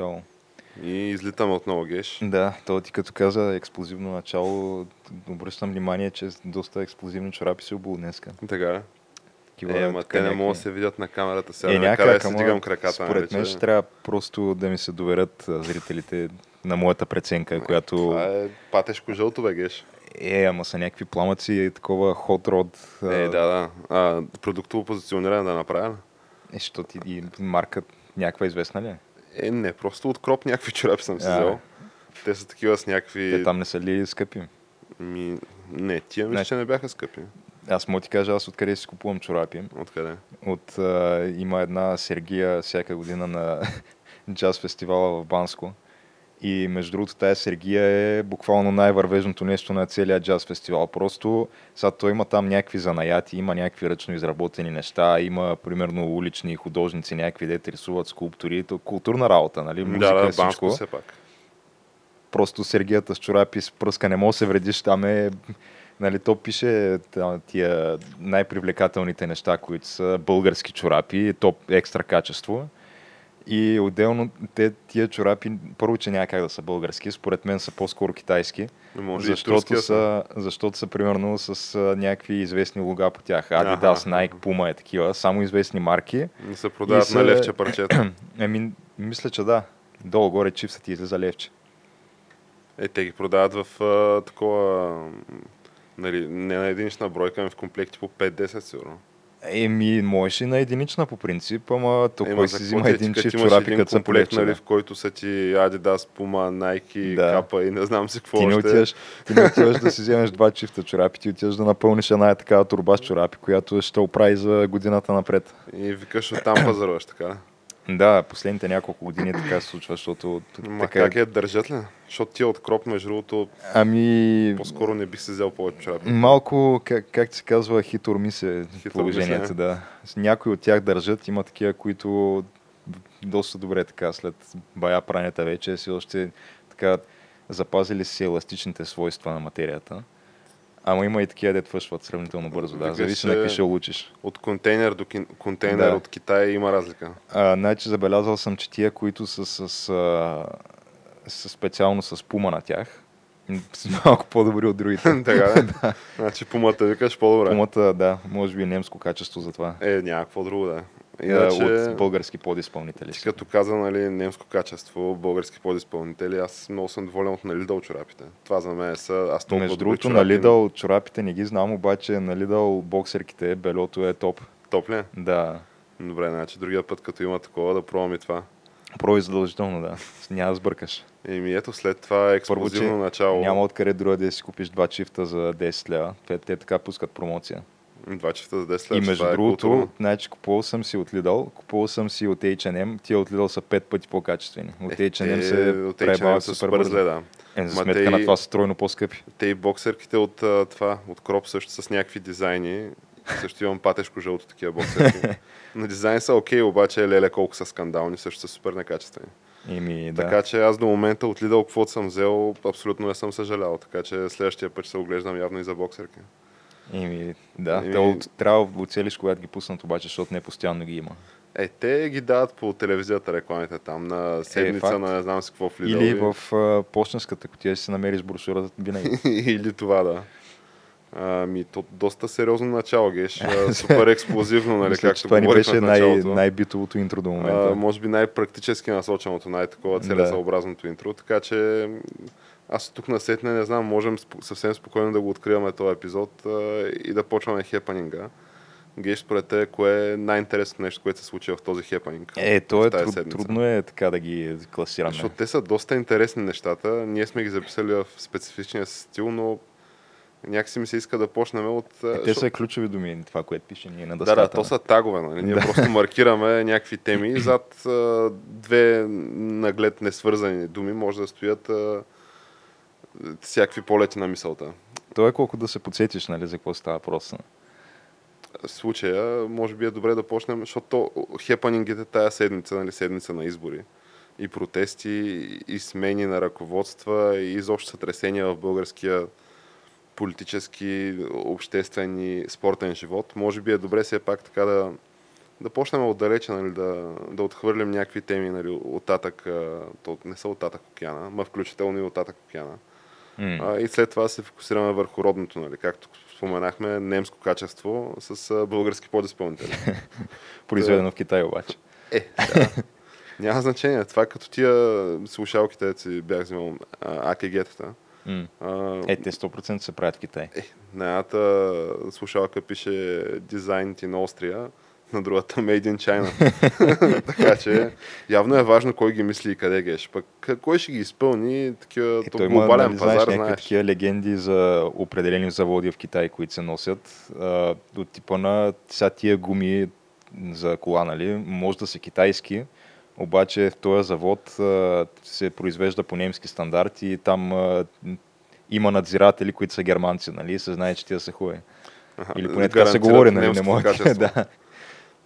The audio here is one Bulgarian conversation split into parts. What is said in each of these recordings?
Начало. И излитаме отново, Геш. Да, то ти като каза експлозивно начало, обръщам внимание, че доста експлозивни чорапи си обул днеска. Така ли? Такива, Е, ама те не могат да се видят на камерата сега. Е, Е, някак, накара да си дигам краката. Според мен ще трябва просто да ми се доверят зрителите на моята преценка, която Това е патешко жълто, бе, Геш. е, ама са някакви пламъци и такова хот род. Е, да, да. А, продуктово позициониране да направя. Е, що ти и марка някаква известна ли е? Е, не, просто от кроп някакви чорапи съм си А. взел. Те са такива с някакви... Те там не са ли скъпи? Ми... Не, тия мисля, че не бяха скъпи. Аз мога ти кажа, аз откъде си купувам чорапи. Откъде? От, а, има една Сергия всяка година на джаз фестивала в Банско. И между другото, тая Сергия е буквално най-вървежното нещо на целия джаз фестивал. Просто сега той има там някакви занаяти, има някакви ръчно изработени неща, има примерно улични художници, някакви дете рисуват скулптури. То е културна работа, нали? Музика да, е да, всичко. банско все пак. Просто Сергията с чорапи с пръска не може да се вредиш, там е Нали, то пише тия най-привлекателните неща, които са български чорапи, топ екстра качество. И отделно те, тия чорапи, първо, че няма как да са български, според мен са по-скоро китайски, Може и защото турския са, защото са примерно с а, някакви известни лога по тях. Adidas. Nike, Puma е такива, само известни марки. Не се продават И на са- левче парчета. Еми, мисля, че да. Долу-горе чипсът ти излиза левче. Е, те ги продават в а, такова... Нали, не на единична бройка, ами в комплекти по 5-10 сигурно. Еми, можеш и на единична по принцип, ама то кой си взима е, един имаш чорапи, като са полегче, нали, в който са ти Adidas, Puma, Nike, Да. Kappa и не знам си какво Ти не, още. отиваш, ти не отиваш да си вземеш два чифта чорапи, ти отиваш да напълниш една такава турба с чорапи, която ще оправи за годината напред. И викаш оттам пазаруваш, така. Да, последните няколко години така се случва, защото Ма така... как е държат ли? Защото ти от кроп, между другото, Ами, по-скоро не бих се взел повече чорапи. малко, как, как се казва, хитор ми се положението, да. Някои от тях държат, има такива, които доста добре така, след бая пранята вече, си още така запазили си еластичните свойства на материята. Ама има и такива, дет фъшват сравнително бързо, да. Зависи на какви ще улучиш. От контейнер до кин- контейнер Да. от Китай има разлика. А, значи забелязал съм, че тия, които са с, а, с специално с пума на тях, са малко по-добри от другите. така да? Значи пумата викаш по-добре. Пумата, да, може би немско качество за това. Е, няма какво друго да Иначе, От български подизпълнители. ти като каза, нали, немско качество, български подизпълнители, аз много съм доволен от на Lidl чорапите. Това за мен са... Аз толкова Между другото, чорапи на Lidl чорапите не ги знам, обаче на Lidl боксерките, белото е топ. Топ ли? Да, Добре, значи другия път, като има такова, да пробвам и това. пробай задължително, да. Няма да сбъркаш. Еми ето, след това е експлозивно начало. няма откъде друга да си купиш два чифта за 10 лева. Те, те така пускат промоция. Два чифта за 10 лева. И между е другото, културно. значи купувал съм си от Lidl, купувал съм си от H&M, тия от Lidl са пет пъти по-качествени. От Е, H&M те се от H&M са супер бързо. да. Е, за сметка те на това са тройно по-скъпи. Те и боксерките от а, това, от кроп също с някакви дизайни. Също имам патешко жълто такива боксерки. На дизайн са окей, обаче леле колко са скандални, също са супер некачествени. Ими, да. Така че аз до момента от Lidl, каквото съм взел, абсолютно не съм съжалял. Така че следващия път ще се оглеждам явно и за боксерки. Еми, да. Еми- Те от, трябва да оцелиш, когато ги пуснат, обаче, защото не постоянно ги има. Е, те ги дават по телевизията рекламите там, на седмица, факт. на не знам си какво в Lidl. Или в а, почтенската котия си намериш брошурата винаги. Или това, да. Ами, то доста сериозно начало, геш. А, Супер експлозивно, нали, Мисля, както това ни беше най- най-битовото интро до А, момента. може би най-практически насоченото, най-такова целесъобразното интро, така че аз тук насетне не знам, можем съвсем спокойно да го откриваме този епизод а, и да почваме хепанинга. Геш, според те, кое е най-интересното нещо, което се случи в този хепанинг? Е, то е труд, седмица? трудно е така да ги класираме. Защото те са доста интересни нещата. Ние сме ги записали в специфичния стил, но Някакси ми се иска да почнем от... Е, те са ключови думи, това, което пише ние на дъската. Да, да, то са тагове. Нали? Ние просто маркираме някакви теми и зад а, две наглед несвързани думи може да стоят а, всякакви полети на мисълта. То е колко да се подсетиш, нали, за какво става просто. Случая, може би е добре да почнем, защото хепанингите тая седмица, нали, седмица на избори и протести, и смени на ръководства, и изобщо сътресения в българския политически, обществен и спортен живот. Може би е добре все пак така да, да почнем отдалече, нали, да, да отхвърлим някакви теми нали, оттатък, то не са оттатък океана, ма включително и оттатък океана. Mm. А, и след това се фокусираме върху родното, нали, както споменахме, немско качество с а, български подизпълнители. Произведено в Китай обаче. Е, да. Няма значение. Това като тия слушалките, си бях взимал АКГ-тата. Mm. А, е, те 100% се правят в Китай. Е, на едната слушалка пише Designed in Austria, на другата Made in China. така че явно е важно кой ги мисли и къде геш. Пък кой ще ги изпълни такива е, глобален има, нали, пазар, знаеш. знаеш. такива легенди за определени заводи в Китай, които се носят. А, от типа на сега тия гуми за кола, нали, може да са китайски, обаче в този завод а, се произвежда по немски стандарти и там а, има надзиратели, които са германци, нали, се знае, че тия са хубави. Или поне така се говори, нали, не мога. да.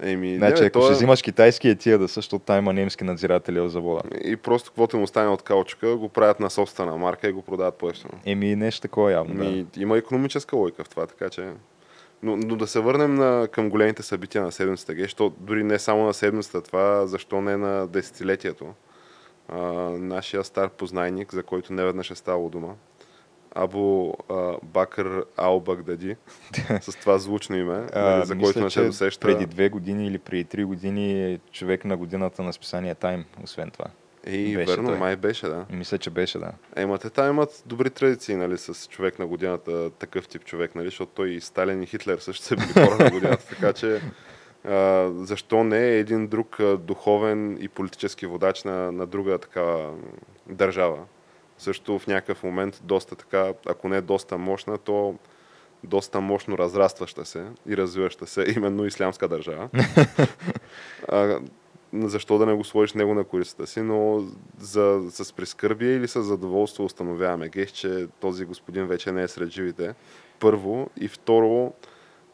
Еми, значи, не, ако ще е... взимаш китайски е тия да също там има немски надзиратели в завода. И просто каквото им остане от каучка, го правят на собствена марка и го продават по-ефтино. Еми, нещо такова явно. Да. Има економическа лойка в това, така че... Но, но да се върнем на, към големите събития на седмицата, защото дори не само на седмицата, това защо не на десетилетието. А, нашия стар познайник, за който не веднъж е ставало дума, Абу а, Бакър Ал Багдади, с това звучно име, а, нали, за който не се досеща. Преди две години или преди три години е човек на годината на списание Тайм, освен това. И беше верно, той. май беше, да. Мисля, че беше, да. Ема те там имат добри традиции, нали, с човек на годината, такъв тип човек, нали, защото той и Сталин и Хитлер също са били хора на годината, така че а, защо не е един друг духовен и политически водач на, на друга такава държава. Също в някакъв момент доста така, ако не е доста мощна, то доста мощно разрастваща се и развиваща се, именно ислямска държава. а, защо да не го сложиш него на корицата си, но за, с прискърбие или с задоволство установяваме гех, че този господин вече не е сред живите. Първо. И второ,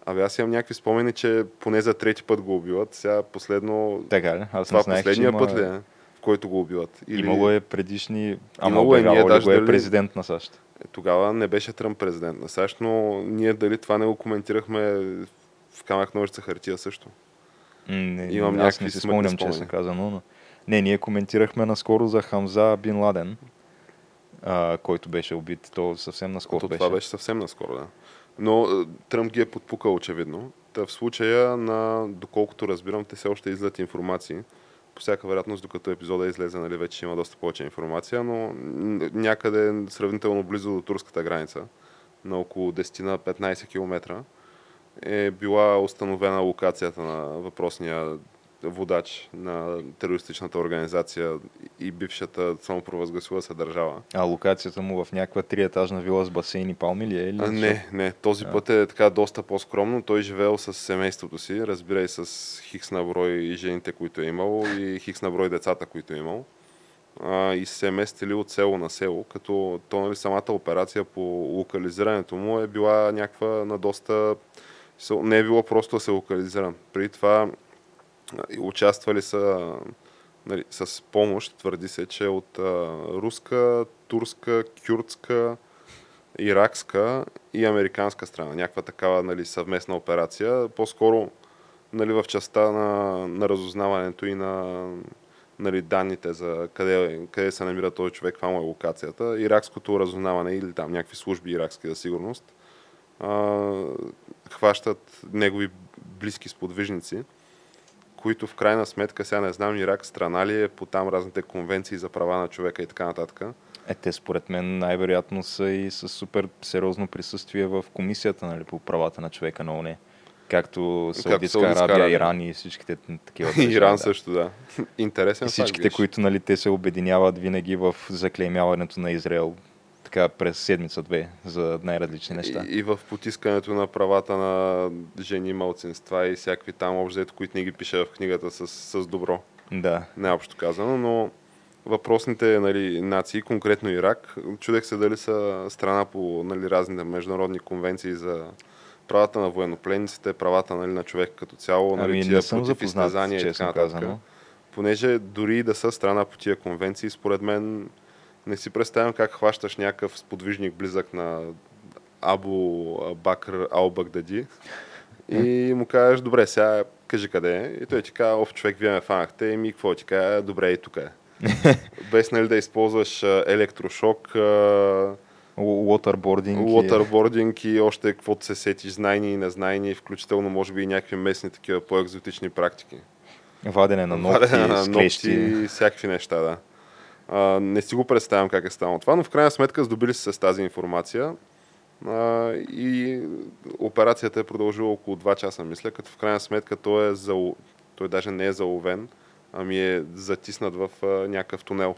Абе, аз имам някакви спомени, че поне за трети път го убиват. Сега последно... Така ли? Аз това не знаех, последния има... път ли е? Който го убиват. Или... Имало е предишни... Ама Имало е, ние даже го е дали... президент на САЩ. Е, тогава не беше Тръмп президент на САЩ, но ние дали това не го коментирахме в камък ножица хартия също. Не, Имам аз не си спомням, честно казано, но... Не, ние коментирахме наскоро за Хамза Бин Ладен, а, който беше убит. То съвсем наскоро беше. Това беше съвсем наскоро, да. Но Тръмп ги е подпукал очевидно. Та в случая на, доколкото разбирам, те все още излят информации по всяка вероятност, докато епизода излезе, нали, вече има доста повече информация, но някъде сравнително близо до турската граница, на около 10-15 км, е била установена локацията на въпросния водач на терористичната организация и бившата самопровъзгласила се държава. А локацията му в някаква триетажна вила с басейн и палми ли е? Или а, не, не. Този а. път е така доста по-скромно. Той живеел с семейството си, разбира и с хикс на брой и жените, които е имал и хикс на брой децата, които е имал. А, и се е местили от село на село, като то, нали, самата операция по локализирането му е била някаква на доста... Не е било просто да се локализира. При това Участвали са нали, с помощ, твърди се, че от а, руска, турска, кюртска, иракска и американска страна. Някаква такава нали, съвместна операция. По-скоро нали, в частта на, на разузнаването и на нали, данните за къде, къде се намира този човек, каква му е локацията. Иракското разузнаване или там някакви служби иракски за сигурност а, хващат негови близки сподвижници които в крайна сметка, сега не знам Ирак страна ли е по там разните конвенции за права на човека и така нататък. Е, те според мен най-вероятно са и с супер сериозно присъствие в комисията нали, по правата на човека на ОНЕ. Както Саудитска Арабия, Арабия, Иран и всичките такива. Държави, Иран да. също, да. Интересен И всичките, факт, които нали, те се обединяват винаги в заклеймяването на Израел така през седмица-две за най-различни неща. И, и в потискането на правата на жени, малцинства и всякакви там обждето, които не ги пише в книгата с, с добро. Да. Необщо казано, но въпросните нали, нации, конкретно Ирак, чудех се дали са страна по нали, разните международни конвенции за правата на военнопленниците, правата нали, на човек като цяло, нали, ами, тия против изтезания и така нататък. Понеже дори да са страна по тия конвенции, според мен не си представям как хващаш някакъв сподвижник близък на Абу Бакр Ал Багдади и му кажеш, добре, сега кажи къде е. И той ти казва, оф, човек, вие ме фанахте. И ми какво ти казва, добре, и тук е. Без нали да използваш електрошок, Waterboarding. Waterboarding и... и още каквото се сетиш, знайни и незнайни, включително може би и някакви местни такива по-екзотични практики. Вадене на ногти, Вадене на ногти всякакви неща, да. Не си го представям как е станало това, но в крайна сметка здобили се с тази информация а, и операцията е продължила около 2 часа, мисля, като в крайна сметка той, е за, той даже не е заловен, ами е затиснат в а, някакъв тунел.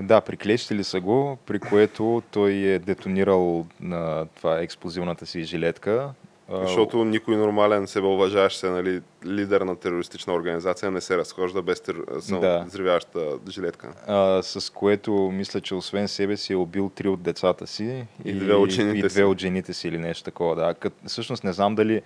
Да, приклещили са го, при което той е детонирал на това експлозивната си жилетка. Защото никой нормален себе уважаващ се нали, лидер на терористична организация не се разхожда без тер... да. взривяваща жилетка. А, с което мисля, че освен себе си е убил три от децата си и, и две от жените, и две си. от жените си или нещо такова. Да. Кът, всъщност не знам дали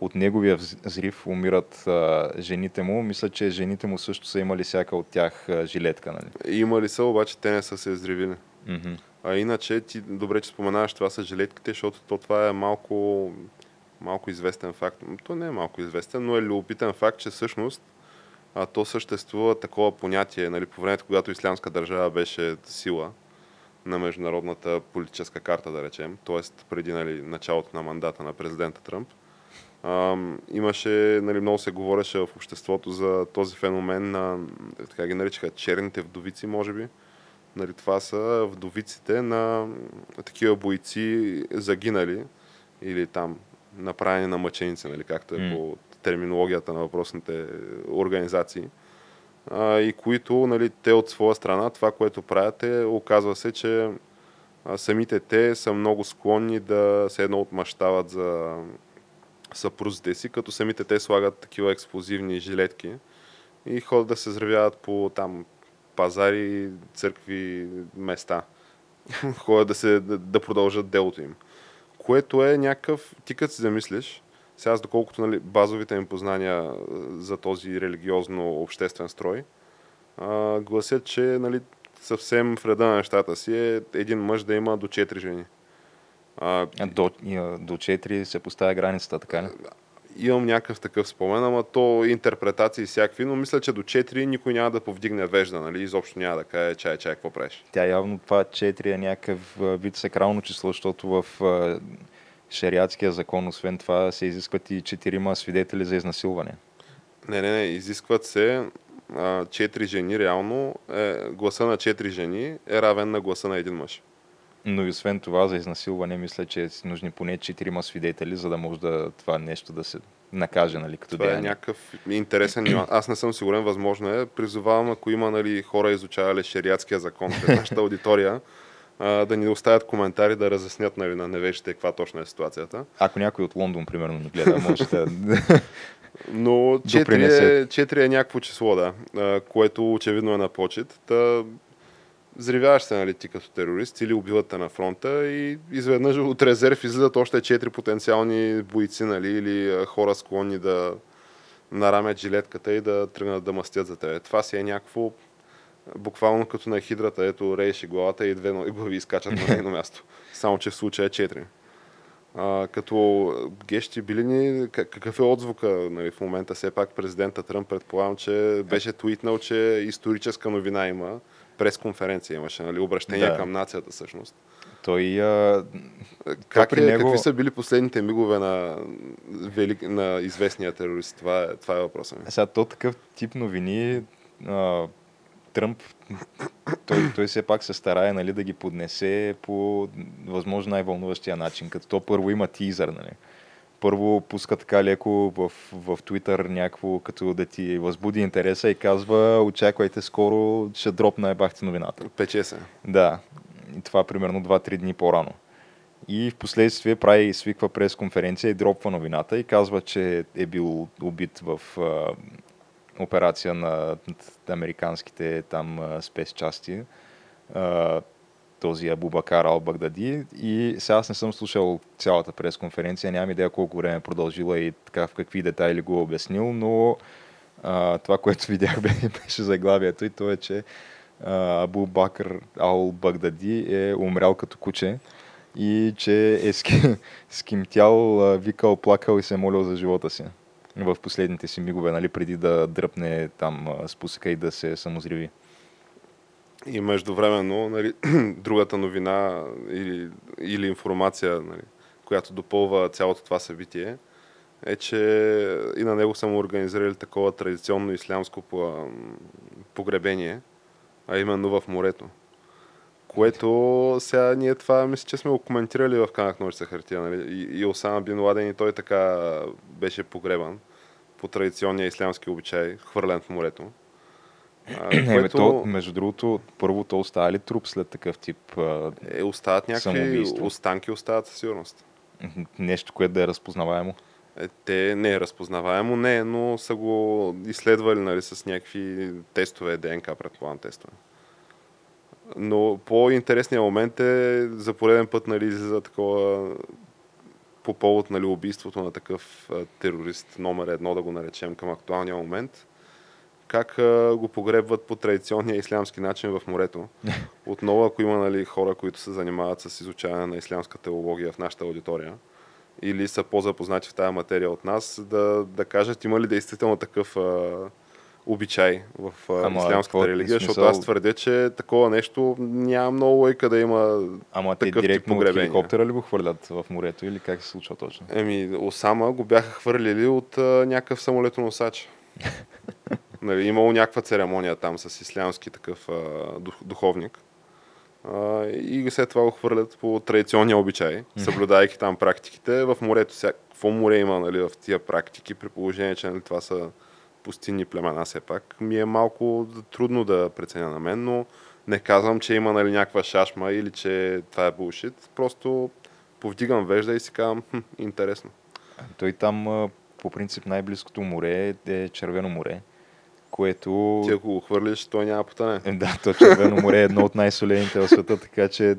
от неговия взрив умират а, жените му. Мисля, че жените му също са имали всяка от тях а, жилетка. Нали? Имали са, обаче те не са се взривили. Mm-hmm. А иначе ти добре, че споменаваш това са жилетките, защото то това е малко, малко известен факт. То не е малко известен, но е любопитен факт, че всъщност а, то съществува такова понятие, нали, по времето, когато Ислямска държава беше сила на международната политическа карта, да речем, т.е. преди нали, началото на мандата на президента Тръмп, а, имаше, нали, много се говореше в обществото за този феномен на, така ги наричаха, черните вдовици, може би. Нали, това са вдовиците на такива бойци загинали или там направени на мъченици, нали, както е mm. по терминологията на въпросните организации. А, и които нали, те от своя страна, това, което правят е, оказва се, че а, самите те са много склонни да се едно отмъщават за съпрузите си, като самите те слагат такива експлозивни жилетки и ходят да се здравяват по там пазари, църкви, места. ходят да, се, да, да продължат делото им. Което е някакъв, ти като си замислиш, сега доколкото нали, базовите им познания за този религиозно-обществен строй, а, гласят, че нали, съвсем в реда на нещата си е един мъж да има до 4 жени. А, до, до 4 се поставя границата, така ли? Имам някакъв такъв спомен, ама то интерпретации всякакви, но мисля, че до 4 никой няма да повдигне вежда, нали? Изобщо няма да каже чай, чай, какво правиш. Тя явно това 4 е някакъв вид сакрално число, защото в шариатския закон, освен това, се изискват и 4 свидетели за изнасилване. Не, не, не, изискват се а, 4 жени, реално е, гласа на 4 жени е равен на гласа на един мъж. Но и освен това за изнасилване, мисля, че си нужни поне четирима свидетели, за да може да това нещо да се накаже, нали, като Това деяние. е някакъв интересен нюанс. Аз не съм сигурен, възможно е. Призовавам, ако има нали, хора изучавали шариатския закон в нашата аудитория, а, да ни оставят коментари, да разяснят нали, на невежите каква точно е ситуацията. Ако някой от Лондон, примерно, ни гледа, може да... Но 4 е, 4 е някакво число, да, което очевидно е на почет. Та, взривяваш се, нали, ти като терорист или убивате на фронта и изведнъж от резерв излизат още четири потенциални бойци, нали, или хора склонни да нарамят жилетката и да тръгнат да мастят за тебе. Това си е някакво буквално като на хидрата, ето рееше главата и две глави изкачат на едно място. Само, че в случая е четири. А, като гещи били ни, какъв е отзвука нали, в момента? Все пак президента Тръмп предполагам, че беше твитнал, че историческа новина има пресконференция имаше, нали, обращение да. към нацията всъщност. Той, а... как при е, него... Какви са били последните мигове на, велик... на известния терорист? Това е, това е въпросът ми. Сега, то такъв тип новини, а, Тръмп, той, той все пак се старае нали, да ги поднесе по възможно най-вълнуващия начин, като то първо има тизър. Нали първо пуска така леко в, в Twitter някакво, като да ти възбуди интереса и казва, очаквайте скоро, ще дропна ебахте новината. Пече се. Да. и това примерно 2-3 дни по-рано. И в последствие прави, свиква пресконференция и дропва новината и казва, че е бил убит в а, операция на американските там спецчасти този Абубакар Ал-Багдади и сега аз не съм слушал цялата пресконференция, нямам идея колко време е продължила и така в какви детайли го е обяснил, но а, това, което видях беше заглавието и то е, че Абу Бакър Ал-Багдади е умрял като куче и че е скимтял, викал, плакал и се е молил за живота си в последните си мигове, нали, преди да дръпне там спусъка и да се самозриви. И междувременно, нали, другата новина или, или информация, нали, която допълва цялото това събитие, е, че и на него са му организирали такова традиционно ислямско погребение, а именно в морето. Което сега ние това мисля, че сме го коментирали в Канах Ножица хартия. Нали? И, и Осама Бин Ладен и той така беше погребан по традиционния ислямски обичай, хвърлен в морето. А, което... то, между другото, първото остава ли труп след такъв тип Е, остават някакви останки, остават със сигурност. Нещо, което да е разпознаваемо? Е, те не е разпознаваемо, не, но са го изследвали нали, с някакви тестове, ДНК, предполагам тестове. Но по-интересният момент е за пореден път нали, за такова по повод нали, убийството на такъв терорист номер едно, да го наречем към актуалния момент как а, го погребват по традиционния ислямски начин в морето. Отново, ако има нали, хора, които се занимават с изучаване на ислямска теология в нашата аудитория, или са по-запознати в тази материя от нас, да, да кажат има ли действително такъв а, обичай в а, Ама, ислямската религия, смисъл... защото аз твърдя, че такова нещо няма много лойка да има Ама такъв те директно от хеликоптера ли го хвърлят в морето или как се случва точно? Еми, Осама го бяха хвърлили от а, някакъв самолетоносач. Нали, имало някаква церемония там с ислямски такъв а, дух, духовник. А, и след това го хвърлят по традиционния обичай, съблюдайки там практиките. В морето, ся, какво море има нали, в тия практики, при положение, че нали, това са пустинни племена все пак, ми е малко трудно да преценя на мен, но не казвам, че има нали, някаква шашма или че това е булшит. Просто повдигам вежда и си казвам, хм, интересно. Той там по принцип най-близкото море е Червено море което... Ти ако го хвърлиш, той няма потъне. Е, да, то Червено море е едно от най-солените в света, така че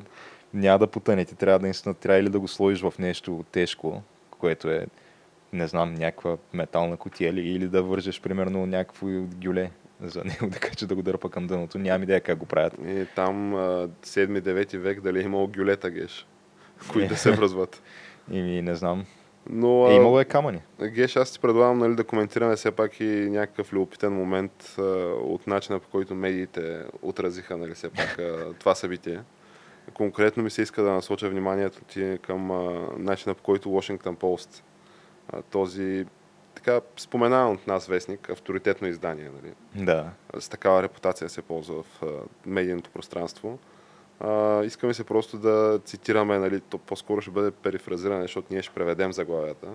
няма да потъне. Ти трябва да наистина трябва или да го сложиш в нещо тежко, което е, не знам, някаква метална котия или, или да вържеш примерно някакво гюле за него, така че да го дърпа към дъното. Нямам идея как го правят. И е, там 7-9 век дали е имало гюлета геш, които да се връзват. И не знам. Но, е, имало е камъни. Геш, аз ти предлагам нали, да коментираме все пак и някакъв любопитен момент а, от начина по който медиите отразиха нали, все пак а, това събитие. Конкретно ми се иска да насоча вниманието ти към а, начина по който Washington Post, а, този така споменаван от нас вестник, авторитетно издание, нали? да. с такава репутация се ползва в а, медийното пространство а, искаме се просто да цитираме, нали, то по-скоро ще бъде перифразиране, защото ние ще преведем заглавията.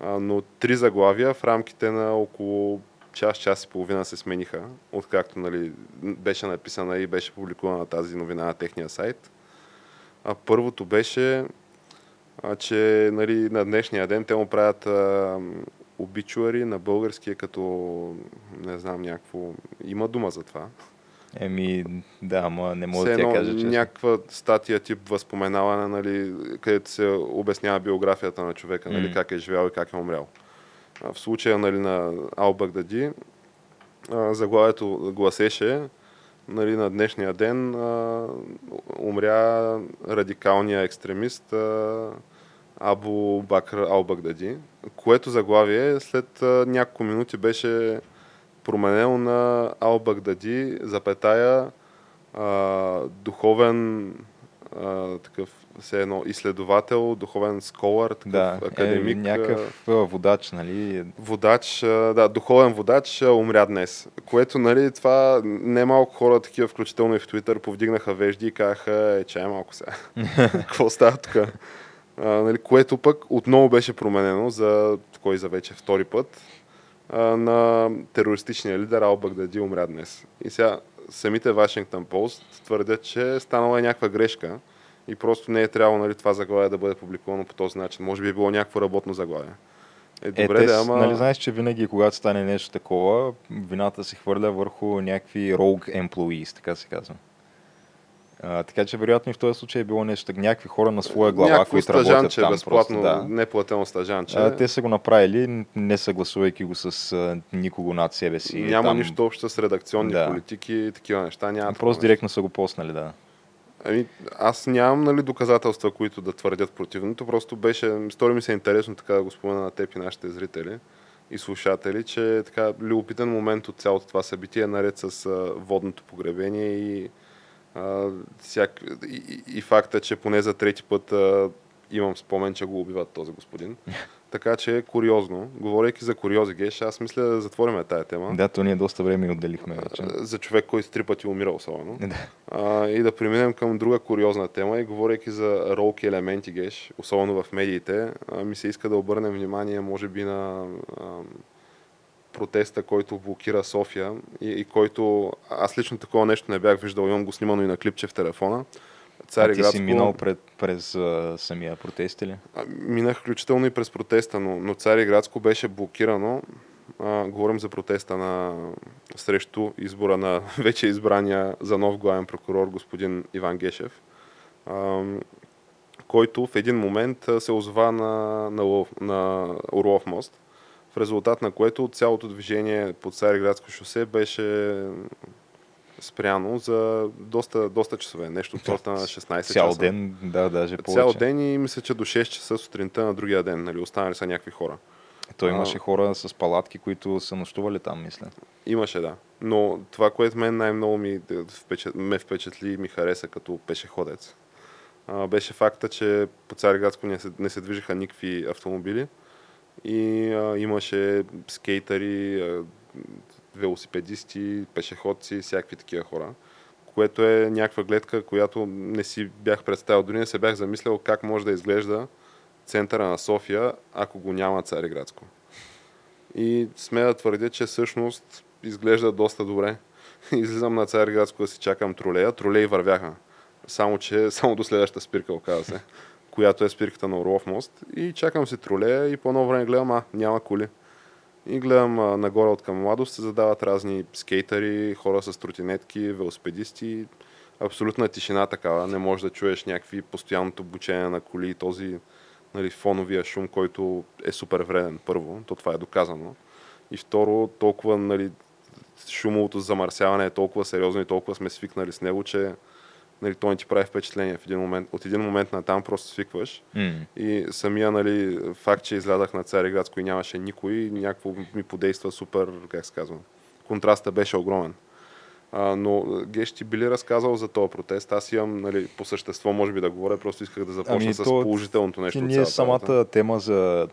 А, но три заглавия в рамките на около час, час и половина се смениха, откакто нали, беше написана и беше публикувана тази новина на техния сайт. А първото беше, а, че нали, на днешния ден те му правят а, обичуари на българския като, не знам, някакво... Има дума за това. Еми, да, ама не мога да ти кажа, че... някаква статия тип възпоменаване, нали, където се обяснява биографията на човека, нали, mm. как е живял и как е умрял. В случая нали, на Ал Багдади, заглавието гласеше нали, на днешния ден а, умря радикалния екстремист а, Абу Бакр Ал Багдади, което заглавие след а, няколко минути беше променено на Ал Багдади, запетая, а, духовен а, такъв все едно изследовател, духовен сколар, такъв да, е, академик. Е, някакъв водач, нали? Водач, да, духовен водач умря днес. Което, нали, това не малко хора, такива, включително и в Твитър, повдигнаха вежди и казаха, е, чай малко сега. Какво става тук? нали, което пък отново беше променено за кой за вече втори път на терористичния лидер Ал Багдади умря днес. И сега самите Вашингтон Пост твърдят, че станала е някаква грешка и просто не е трябвало нали, това заглавие да бъде публикувано по този начин. Може би е било някакво работно заглавие. Е, добре, е, да, ама... Нали знаеш, че винаги, когато стане нещо такова, вината се хвърля върху някакви rogue employees, така се казва. А, така че вероятно и в този случай е било нещо, някакви хора на своя глава, Някакво които работят там. безплатно, просто, да. неплатено стажанче. А, те са го направили, не съгласувайки го с а, никого над себе си. Няма там... нищо общо с редакционни да. политики и такива неща. Няма просто директно са го поснали, да. Ами, аз нямам нали, доказателства, които да твърдят противното. Просто беше, стори ми се интересно така да го спомена на теб и нашите зрители и слушатели, че така любопитен момент от цялото това събитие, наред с водното погребение и, а, всяк, и, и факта, че поне за трети път а, имам спомен, че го убиват този господин. Така че е куриозно. Говорейки за куриози, Геш, аз мисля да затворим тая тема. Да, то ние доста време отделихме вече. За човек, който три пъти умира особено. Да. А, и да преминем към друга куриозна тема и говорейки за ролки елементи, Геш, особено в медиите, а, ми се иска да обърнем внимание, може би, на а, протеста, който блокира София и, и който аз лично такова нещо не бях виждал, имам го снимано и на клипче в телефона. Цариградско... А ти си минал пред, през а, самия протест или? А, минах включително и през протеста, но, но Цариградско беше блокирано. А, говорим за протеста на, срещу избора на вече избрания за нов главен прокурор господин Иван Гешев, а, който в един момент се озова на, на, на Орлов мост, в резултат на което цялото движение по Цариградско шосе беше спряно за доста, доста часове. Нещо от сорта на 16 Цял часа. ден, да, даже повече. Цял ден и мисля, че до 6 часа сутринта на другия ден. Нали, останали са някакви хора. Той имаше а, хора с палатки, които са нощували там, мисля. Имаше, да. Но това, което мен най-много ми впечат, ме впечатли и ми хареса като пешеходец, а, беше факта, че по Цариградско не се, не се движиха никакви автомобили и а, имаше скейтъри, а, велосипедисти, пешеходци, всякакви такива хора. Което е някаква гледка, която не си бях представил. Дори не се бях замислял как може да изглежда центъра на София, ако го няма Цареградско. И сме да твърдя, че всъщност изглежда доста добре. Излизам на Цареградско да си чакам тролея. Тролеи вървяха. Само, че само до следващата спирка, оказа се, която е спирката на Орлов мост. И чакам си тролея и по едно време гледам, а, няма коли. И гледам а, нагоре от към младост се задават разни скейтъри, хора с тротинетки, велосипедисти. Абсолютна тишина такава. Не можеш да чуеш някакви постоянното обучение на коли и този нали, фоновия шум, който е супер вреден, първо. То това е доказано. И второ, толкова нали, шумовото замърсяване е толкова сериозно и толкова сме свикнали с него, че нали, той не ти прави впечатление в един момент. От един момент на там просто свикваш. Mm. И самия нали, факт, че излядах на Цареградско и нямаше никой, някакво ми подейства супер, как се казва, контраста беше огромен. А, но Геш ти би ли разказал за този протест? Аз имам нали, по същество, може би да говоря, просто исках да започна ами, с то, положителното нещо. Ние самата работа. тема за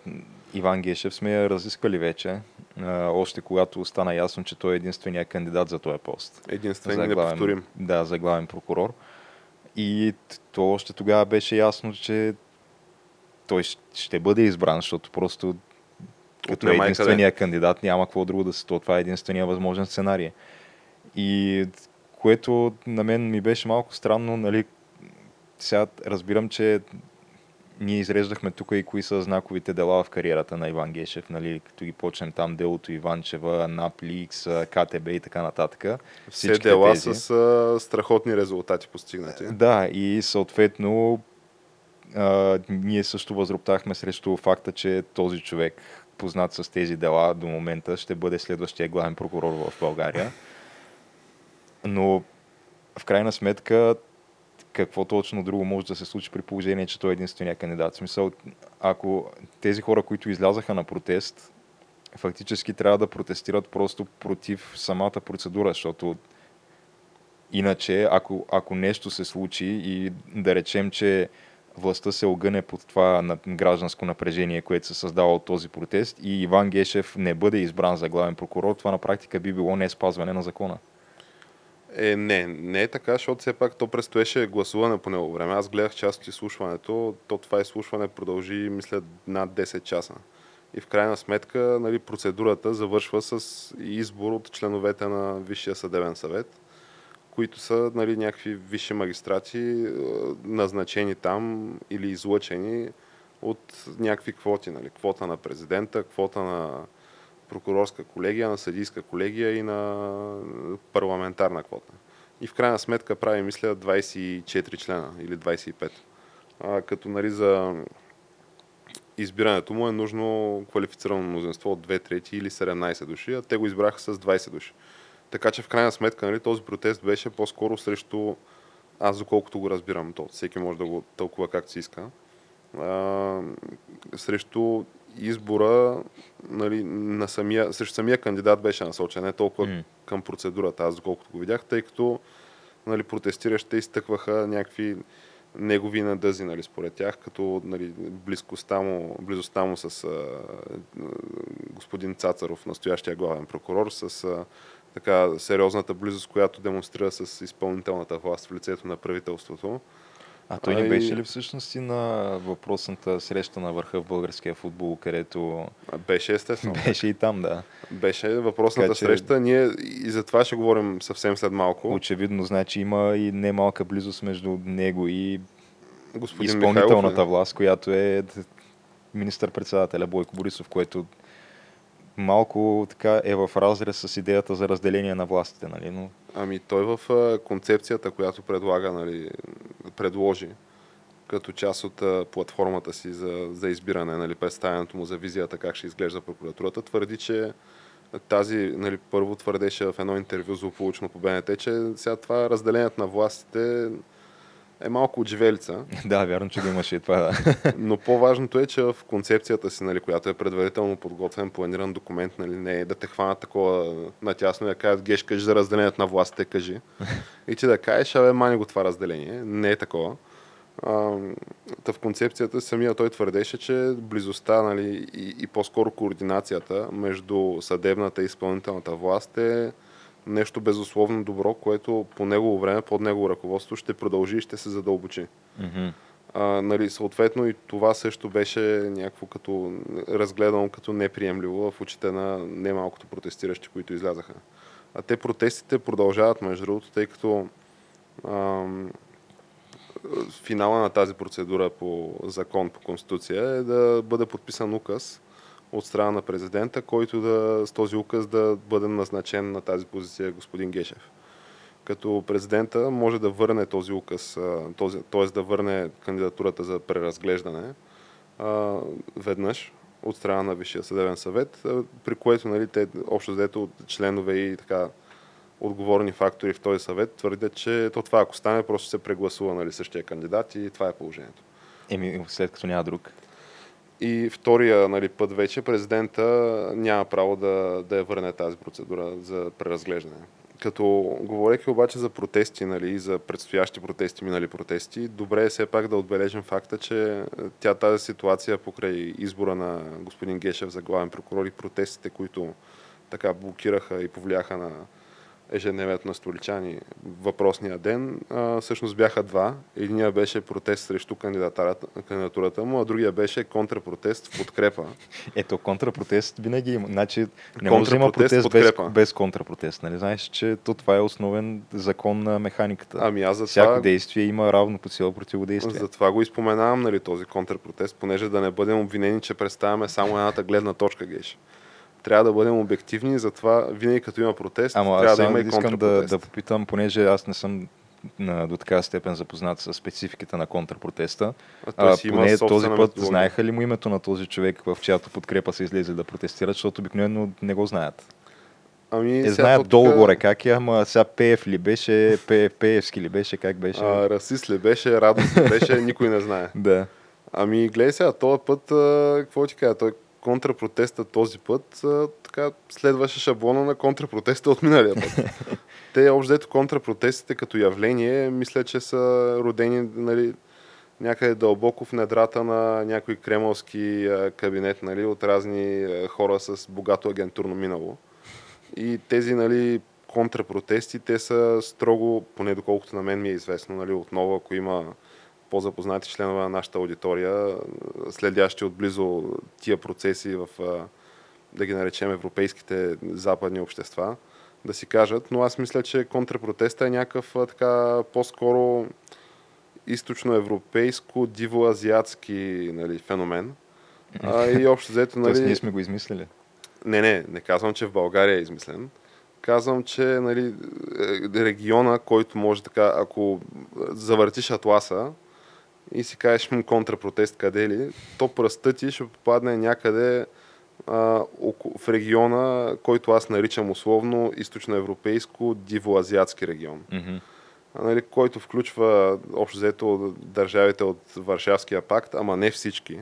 Иван Гешев сме я разисквали вече, а, още когато стана ясно, че той е единствения кандидат за този пост. Единственият неповторим. Да, за главен прокурор. И то още тогава беше ясно, че той ще бъде избран, защото просто като е единствения кандидат няма какво друго да се то. Това е единствения възможен сценарий. И което на мен ми беше малко странно, нали, сега разбирам, че ние изреждахме тук и кои са знаковите дела в кариерата на Иван Гешев, нали, като ги почнем там делото Иванчева, Напликс, КТБ и така нататък. Все дела тези. с а, страхотни резултати постигнати. Да, и съответно а, ние също възроптахме срещу факта, че този човек, познат с тези дела до момента, ще бъде следващия главен прокурор в България. Но в крайна сметка какво точно друго може да се случи при положение, че той е единствения кандидат. В смисъл, ако тези хора, които излязаха на протест, фактически трябва да протестират просто против самата процедура, защото иначе, ако, ако нещо се случи и да речем, че властта се огъне под това гражданско напрежение, което се създава от този протест и Иван Гешев не бъде избран за главен прокурор, това на практика би било не спазване на закона. Е, не, не е така, защото все пак то предстоеше гласуване по него време. Аз гледах част от изслушването, то това изслушване продължи, мисля, над 10 часа. И в крайна сметка нали, процедурата завършва с избор от членовете на Висшия съдебен съвет, които са нали, някакви висши магистрати, назначени там или излъчени от някакви квоти. Нали. Квота на президента, квота на прокурорска колегия, на съдийска колегия и на парламентарна квота. И в крайна сметка прави, мисля, 24 члена или 25. А, като нали, за избирането му е нужно квалифицирано мнозинство от 2 трети или 17 души, а те го избраха с 20 души. Така че в крайна сметка нали, този протест беше по-скоро срещу, аз доколкото го разбирам, то всеки може да го тълкува както си иска, а, срещу избора нали, на самия, срещу самия кандидат беше насочен, не толкова mm. към процедурата, аз доколкото го видях, тъй като нали, протестиращите изтъкваха някакви негови надъзи, нали, според тях, като нали, близкостта му, близостта му с а, господин Цацаров, настоящия главен прокурор, с а, така сериозната близост, която демонстрира с изпълнителната власт в лицето на правителството. А той не беше ли всъщност и на въпросната среща на върха в българския футбол, където... Беше естествено. Беше и там, да. Беше въпросната така, че... среща. Ние и за това ще говорим съвсем след малко. Очевидно, значи има и немалка близост между него и Господин изпълнителната Михайлов, власт, която е министър-председателя Бойко Борисов, което малко така е в разрез с идеята за разделение на властите, нали? Но... Ами той в концепцията, която предлага, нали, предложи като част от платформата си за, за избиране, нали, представянето му за визията как ще изглежда прокуратурата, твърди, че тази, нали, първо твърдеше в едно интервю злополучно по БНТ, че сега това разделението на властите е малко отживелица. да, вярно, че го имаше и това. Да. Но по-важното е, че в концепцията си, нали, която е предварително подготвен, планиран документ, нали, не е да те хванат такова натясно и да кажат, геш, кажи за разделението на властите, кажи. И че да кажеш, абе, мани го това разделение. Не е такова. А, в концепцията самия той твърдеше, че близостта нали, и, и по-скоро координацията между съдебната и изпълнителната власт е нещо безусловно добро, което по негово време, под негово ръководство ще продължи и ще се задълбочи. Mm-hmm. А, нали, съответно и това също беше някакво като разгледано като неприемливо в очите на немалкото протестиращи, които излязаха. А те протестите продължават, между другото, тъй като ам, финала на тази процедура по закон, по конституция е да бъде подписан указ, от страна на президента, който да, с този указ да бъде назначен на тази позиция господин Гешев. Като президента може да върне този указ, т.е. да върне кандидатурата за преразглеждане а, веднъж от страна на Висшия съдебен съвет, при което нали, те общо взето членове и така отговорни фактори в този съвет твърдят, че то това ако стане, просто се прегласува нали, същия кандидат и това е положението. Еми, след като няма друг. И втория нали, път вече президента няма право да, да я върне тази процедура за преразглеждане. Като говоряки обаче за протести нали, за предстоящи протести, минали протести, добре е все пак да отбележим факта, че тя тази ситуация покрай избора на господин Гешев за главен прокурор и протестите, които така блокираха и повлияха на ежедневието на столичани въпросния ден, а, всъщност бяха два. Единия беше протест срещу кандидатурата му, а другия беше контрапротест в подкрепа. Ето, контрапротест винаги има. Значи, не може да има протест без, без контрапротест. Нали? Знаеш, че то това е основен закон на механиката. Ами аз за Всяко това... действие има равно по сила противодействие. Затова го изпоменавам, нали, този контрапротест, понеже да не бъдем обвинени, че представяме само едната гледна точка, Геш трябва да бъдем обективни, затова винаги като има протест, Ама, трябва да има и искам да, да попитам, понеже аз не съм на, до така степен запознат с спецификата на контрпротеста. А, а поне този път методология. знаеха ли му името на този човек, в чиято подкрепа са излезли да протестират, защото обикновено не го знаят. Ами, не знаят долу-горе как е, ама сега Пеев ли беше, Пе, Пеевски ли беше, как беше? А, расист ли беше, радост ли беше, никой не знае. да. Ами, гледай сега, този път, а, какво ти кажа, той контрапротеста този път а, така следваше шаблона на контрапротеста от миналия път. Те общо контрапротестите като явление, мисля, че са родени нали, някъде дълбоко в недрата на някой кремълски а, кабинет нали, от разни а, хора с богато агентурно минало. И тези нали, контрапротести, те са строго, поне доколкото на мен ми е известно, нали, отново ако има по-запознати членове на нашата аудитория, следящи отблизо тия процеси в, да ги наречем, европейските западни общества, да си кажат, но аз мисля, че контрпротеста е някакъв така по-скоро източноевропейско, дивоазиатски нали, феномен. А, и общо взето, нали... Тоест ние сме го измислили. Не, не, не казвам, че в България е измислен. Казвам, че нали, е, региона, който може така, ако завъртиш атласа и си кажеш му контрапротест къде ли, то пръстът ти ще попадне някъде а, в региона, който аз наричам условно източноевропейско дивоазиатски регион. Mm-hmm. Нали, който включва общо взето държавите от Варшавския пакт, ама не всички.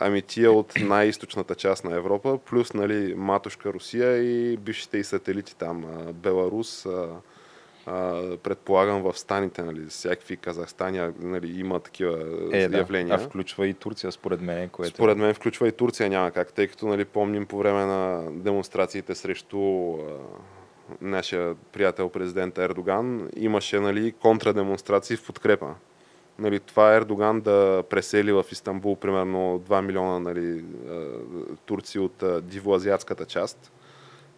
Ами тия от най-источната част на Европа, плюс нали, матушка Русия и бившите и сателити там, Беларус, предполагам в станите, нали, всякакви Казахстани, нали, има такива е, явления. Да. А включва и Турция, според мен. Което... Според мен включва и Турция, няма как, тъй като нали, помним по време на демонстрациите срещу а, нашия приятел президент Ердоган, имаше нали, контрадемонстрации в подкрепа нали, това Ердоган да пресели в Истанбул примерно 2 милиона нали, турци от дивоазиатската част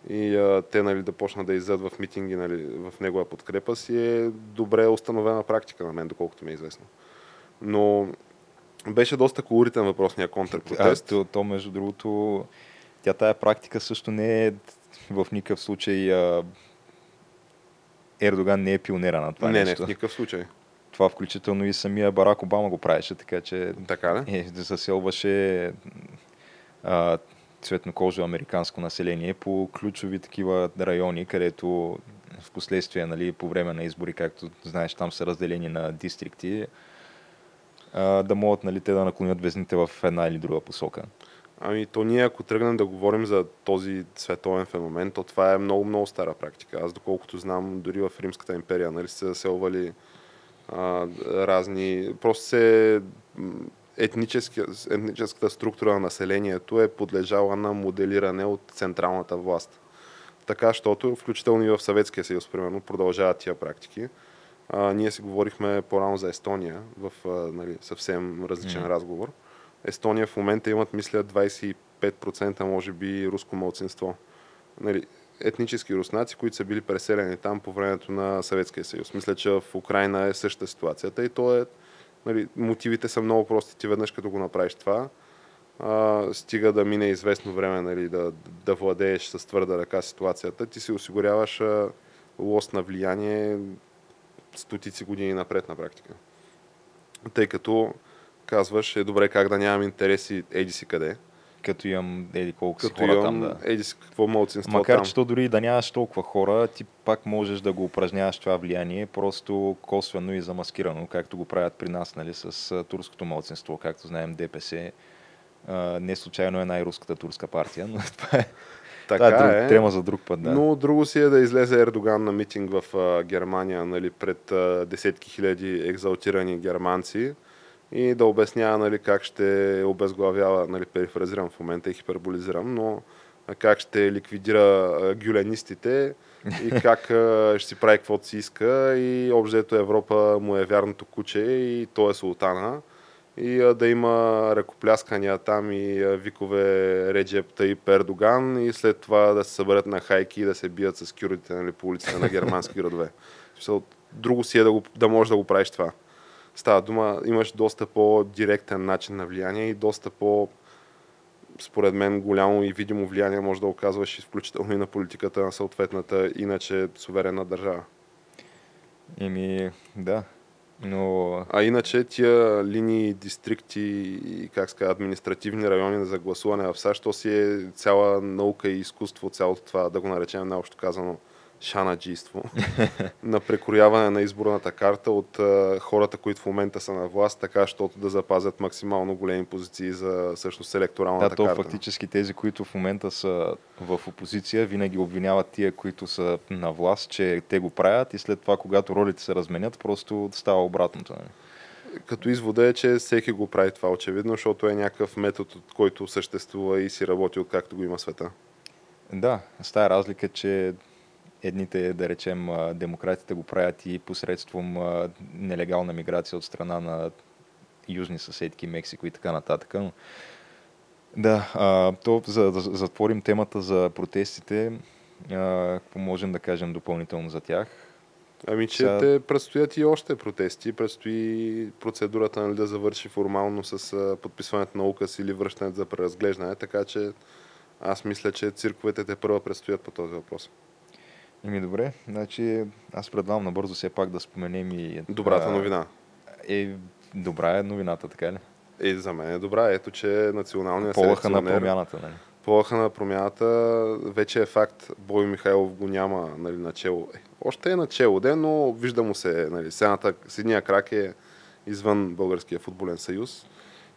и а, те нали, да почнат да излизат в митинги нали, в негова подкрепа си е добре установена практика на мен, доколкото ми е известно. Но беше доста колоритен въпросния контрпротест. А, то, то, между другото, тя тая практика също не е в никакъв случай а... Ердоган не е пионера на това не, нещо. Не, в никакъв случай това включително и самия Барак Обама го правеше, така че така е, заселваше а, цветнокожо американско население по ключови такива райони, където в последствие, нали, по време на избори, както знаеш, там са разделени на дистрикти, да могат нали, те да наклонят везните в една или друга посока. Ами то ние ако тръгнем да говорим за този световен феномен, то това е много, много стара практика. Аз доколкото знам, дори в Римската империя, нали, се заселвали а, разни... Просто се етническата структура на населението е подлежала на моделиране от централната власт. Така, защото включително и в Съветския съюз, примерно, продължават тия практики. А, ние си говорихме по-рано за Естония в а, нали, съвсем различен mm. разговор. Естония в момента имат, мисля, 25% може би руско мълцинство. Нали, етнически руснаци, които са били преселени там по времето на Съветския съюз. Мисля, че в Украина е същата ситуацията и то е, нали, мотивите са много прости. Ти веднъж като го направиш това, а, стига да мине известно време нали, да, да владееш с твърда ръка ситуацията, ти си осигуряваш а, лост на влияние стотици години напред на практика. Тъй като казваш, е добре как да нямам интереси еди си къде, като имам еди колко си хора там. Да. Еди какво мълцинство Макар, там. че то дори да нямаш толкова хора, ти пак можеш да го упражняваш това влияние, просто косвено и замаскирано, както го правят при нас, нали, с турското мълцинство, както знаем ДПС. не случайно е най-руската турска партия, но това е така това е, друг, е, тема за друг път. Да. Но друго си е да излезе Ердоган на митинг в а, Германия нали, пред а, десетки хиляди екзалтирани германци и да обяснява нали, как ще обезглавява, нали, перифразирам в момента и хиперболизирам, но как ще ликвидира гюленистите и как ще си прави каквото си иска и обжето Европа му е вярното куче и той е султана и да има ръкопляскания там и викове Реджеп Таип Ердоган и след това да се съберат на хайки и да се бият с кюрите нали, по улиците на германски градове. Друго си е да, го, да можеш да го правиш това става дума, имаш доста по-директен начин на влияние и доста по- според мен голямо и видимо влияние може да оказваш изключително и на политиката на съответната иначе суверенна държава. Еми, да. Но... А иначе тия линии, дистрикти и как ска, административни райони за гласуване в САЩ, то си е цяла наука и изкуство, цялото това, да го наречем най-общо казано, шанаджийство на прекоряване на изборната карта от а, хората, които в момента са на власт, така, щото да запазят максимално големи позиции за всъщност електоралната да, то, карта. фактически тези, които в момента са в опозиция, винаги обвиняват тия, които са на власт, че те го правят и след това, когато ролите се разменят, просто става обратното. Не? Нали? Като извода е, че всеки го прави това очевидно, защото е някакъв метод, от който съществува и си работи откакто го има света. Да, с тази разлика, че едните, да речем, демократите го правят и посредством нелегална миграция от страна на южни съседки, Мексико и така нататък. Но, да, а, то, за да затворим темата за протестите, Какво можем да кажем допълнително за тях? Ами, че Сега... те предстоят и още протести. Предстои процедурата нали, да завърши формално с подписването на указ или връщането за преразглеждане, така че аз мисля, че цирковете те първа предстоят по този въпрос. Еми добре, значи аз предлагам набързо все пак да споменем и... Добрата новина. Е, добра е новината, така ли? Е, за мен е добра. Ето, че националният Полаха на промяната, нали? Полаха на промяната вече е факт. Бой Михайлов го няма нали, начало. Е, още е начало, де, но вижда му се. Нали, седната, седния крак е извън Българския футболен съюз.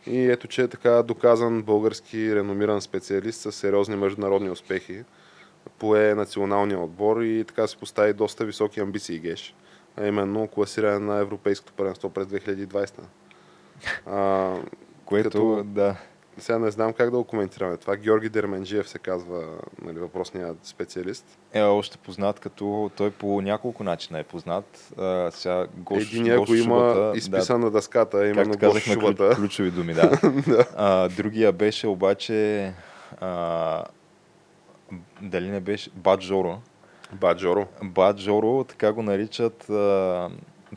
И ето, че е така доказан български реномиран специалист с сериозни международни успехи. Пое националния отбор и така се постави доста високи амбиции Геш. А именно класиране на Европейското първенство през 2020. А, Което, като, да. Сега не знам как да го коментираме. Това Георги Дерменджиев се казва нали, въпросният специалист. Е, още познат като той по няколко начина е познат. А, сега Гош, Единия Гош го има шубата, изписан да, на дъската, именно Гош Шубата. ключови думи, да. да. А, другия беше обаче а, дали не беше Баджоро. Баджоро. Баджоро, така го наричат а,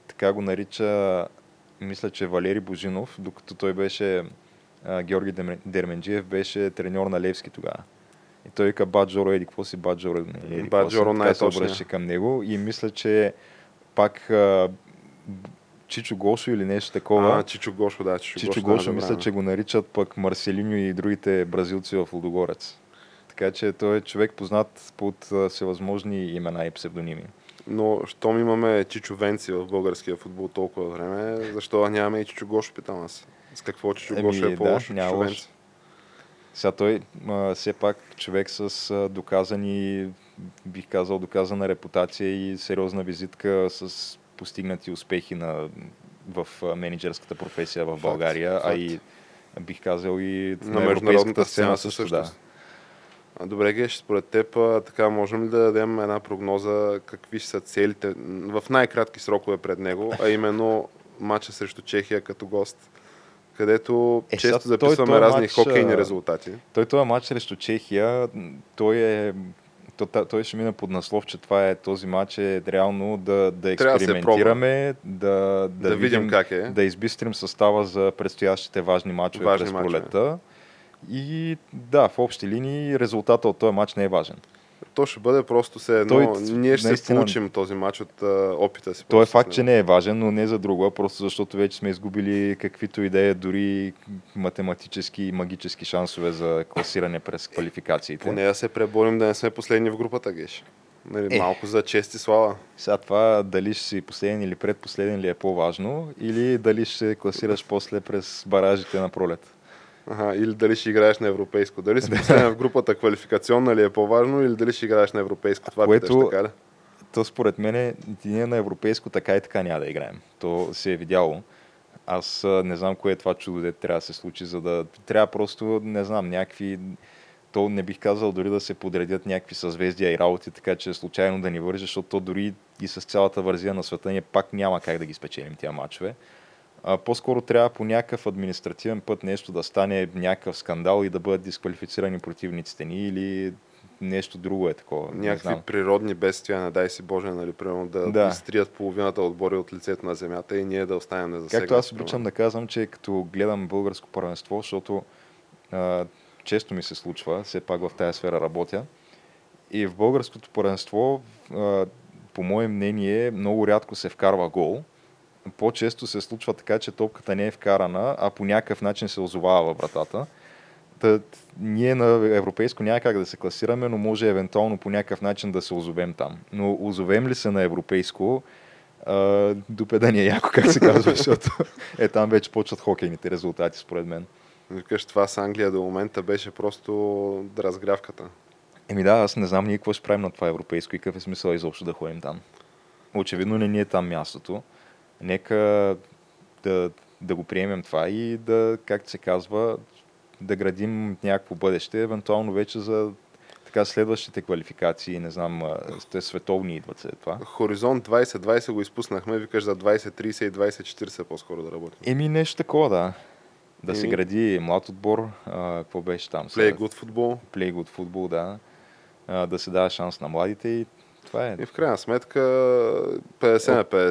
така го нарича мисля, че Валери Божинов, докато той беше а, Георги Дерменджиев, беше треньор на Левски тогава. И той вика Баджоро, еди какво си Баджоро? Еди, Баджоро най-точно. се към него и мисля, че пак а, Чичо Гошо или нещо такова. А, Чичо Гошо, да. Чичо, Чичо Гошо, да, мисля, че го наричат пък Марселиньо и другите бразилци в Лудогорец. Така че той е човек познат под всевъзможни имена и псевдоними. Но щом имаме Чичо Венци в българския футбол толкова време, защо нямаме и Чичо Гошо, питам аз. С какво Чичо Гошо е по-лошо? Да, Венци? Сега той а, все пак човек с а, доказани, бих казал, доказана репутация и сериозна визитка с постигнати успехи на, в менеджерската професия в България, факт, а и бих казал и на, на международната сцена също. Да. Добре, Геш, според теб, така можем ли да дадем една прогноза какви ще са целите в най-кратки срокове пред него, а именно матча срещу Чехия като гост, където е, често записваме той, разни матч, хокейни резултати. Той този матч срещу Чехия, той е той, той ще мина под наслов, че това е този матч е реално да, да експериментираме, да, да, да, да видим, видим как е. Да избистрим състава за предстоящите важни матчове важни през пролета. И да, в общи линии резултата от този матч не е важен. То ще бъде просто се едно. Той, ние ще наистина, се получим този матч от а, опита си. То е факт, че не е важен, но не за друго, просто защото вече сме изгубили каквито идеи, дори математически и магически шансове за класиране през квалификациите. Поне да се преборим да не сме последни в групата, Геш. Нали, е, малко за чест и слава. Сега това дали ще си последен или предпоследен ли е по-важно, или дали ще се класираш после през баражите на пролет. Ага, или дали ще играеш на европейско. Дали си последен в групата квалификационна ли е по-важно, или дали ще играеш на европейско. Това Което, питаш, така ли? То според мен ние на европейско така и така няма да играем. То се е видяло. Аз не знам кое е това чудо, де трябва да се случи, за да... Трябва просто, не знам, някакви... То не бих казал дори да се подредят някакви съзвездия и работи, така че случайно да ни вържи, защото то дори и с цялата вързия на света ние пак няма как да ги спечелим тия матчове. А, по-скоро трябва по някакъв административен път нещо да стане някакъв скандал и да бъдат дисквалифицирани противниците ни или нещо друго е такова. Някакви природни бедствия, не дай си Боже, нали, примерно да, да. изтрият половината отбори от лицето на земята и ние да останем незасегнати. Както аз обичам да казвам, че като гледам българско първенство, защото а, често ми се случва, все пак в тази сфера работя, и в българското първенство, а, по мое мнение, много рядко се вкарва гол, по-често се случва така, че топката не е вкарана, а по някакъв начин се озовава в вратата. Та, ние на европейско няма как да се класираме, но може евентуално по някакъв начин да се озовем там. Но озовем ли се на европейско, допедание е яко, как се казва, защото е там вече почват хокейните резултати, според мен. Викаш, това с Англия до момента беше просто разгрявката. Еми да, аз не знам ние какво ще правим на това европейско и какъв е смисъл изобщо да ходим там. Очевидно не ни е там мястото нека да, да го приемем това и да, както се казва, да градим някакво бъдеще, евентуално вече за така следващите квалификации, не знам, сте световни идват след това. Хоризонт 2020 го изпуснахме, викаш за 2030 и 2040 по-скоро да работим. Еми нещо такова, да. Да Еми... се гради млад отбор, а, какво беше там? Play good football. Play good football, да. а, да се дава шанс на младите и това е. И в крайна сметка 50 на 50,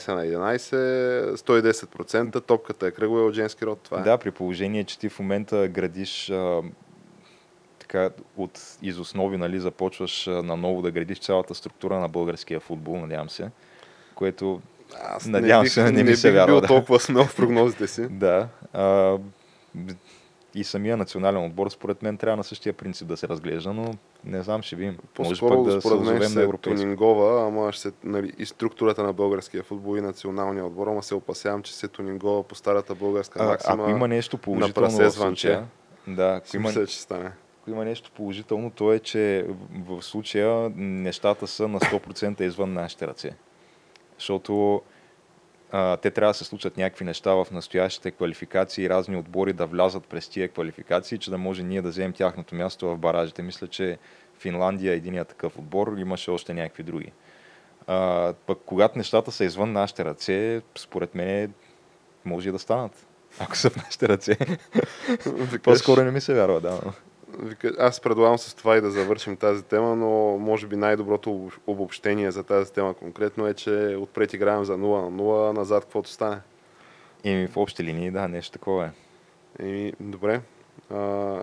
11 на 11, 110%, топката е кръгла от женски род. Това е. Да, при положение, че ти в момента градиш а, така, от из основи, нали, започваш наново да градиш цялата структура на българския футбол, надявам се, което Аз Надявам не бих, се, не ми не се бих вярва, бил да. толкова смел в прогнозите си. Да. А, и самия национален отбор, според мен, трябва на същия принцип да се разглежда, но не знам, ще видим. Може По-скоро, пък да според мен, на се европейско. тунингова, ама ще се, нали, и структурата на българския футбол и националния отбор, ама се опасявам, че се тунингова по старата българска А, максима. ако има нещо положително прасе в случая, да, ако има, мисля, че стане. ако има нещо положително, то е, че в случая нещата са на 100% извън нашите ръце. Защото а, те трябва да се случат някакви неща в настоящите квалификации и разни отбори да влязат през тия квалификации, че да може ние да вземем тяхното място в баражите. Мисля, че Финландия е единият такъв отбор, имаше още някакви други. А, пък когато нещата са извън нашите ръце, според мен може и да станат. Ако са в нашите ръце. По-скоро не ми се вярва, да. Аз предлагам с това и да завършим тази тема, но може би най-доброто обоб- обобщение за тази тема конкретно е, че отпред играем за 0 на 0, назад каквото стане. И в общи линии, да, нещо такова е. Еми, добре. А,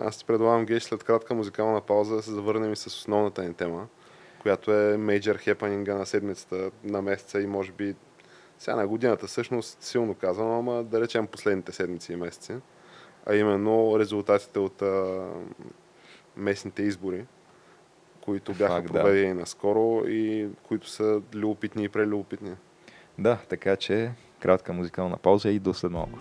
аз ти предлагам, Геш, след кратка музикална пауза да се завърнем и с основната ни тема, която е мейджор хепанинга на седмицата, на месеца и може би сега на годината, всъщност силно казвам, ама да речем последните седмици и месеци, а именно резултатите от а, местните избори, които бяха Факт, да. проведени наскоро и които са любопитни и прелюбопитни. Да, така че кратка музикална пауза и до след малко.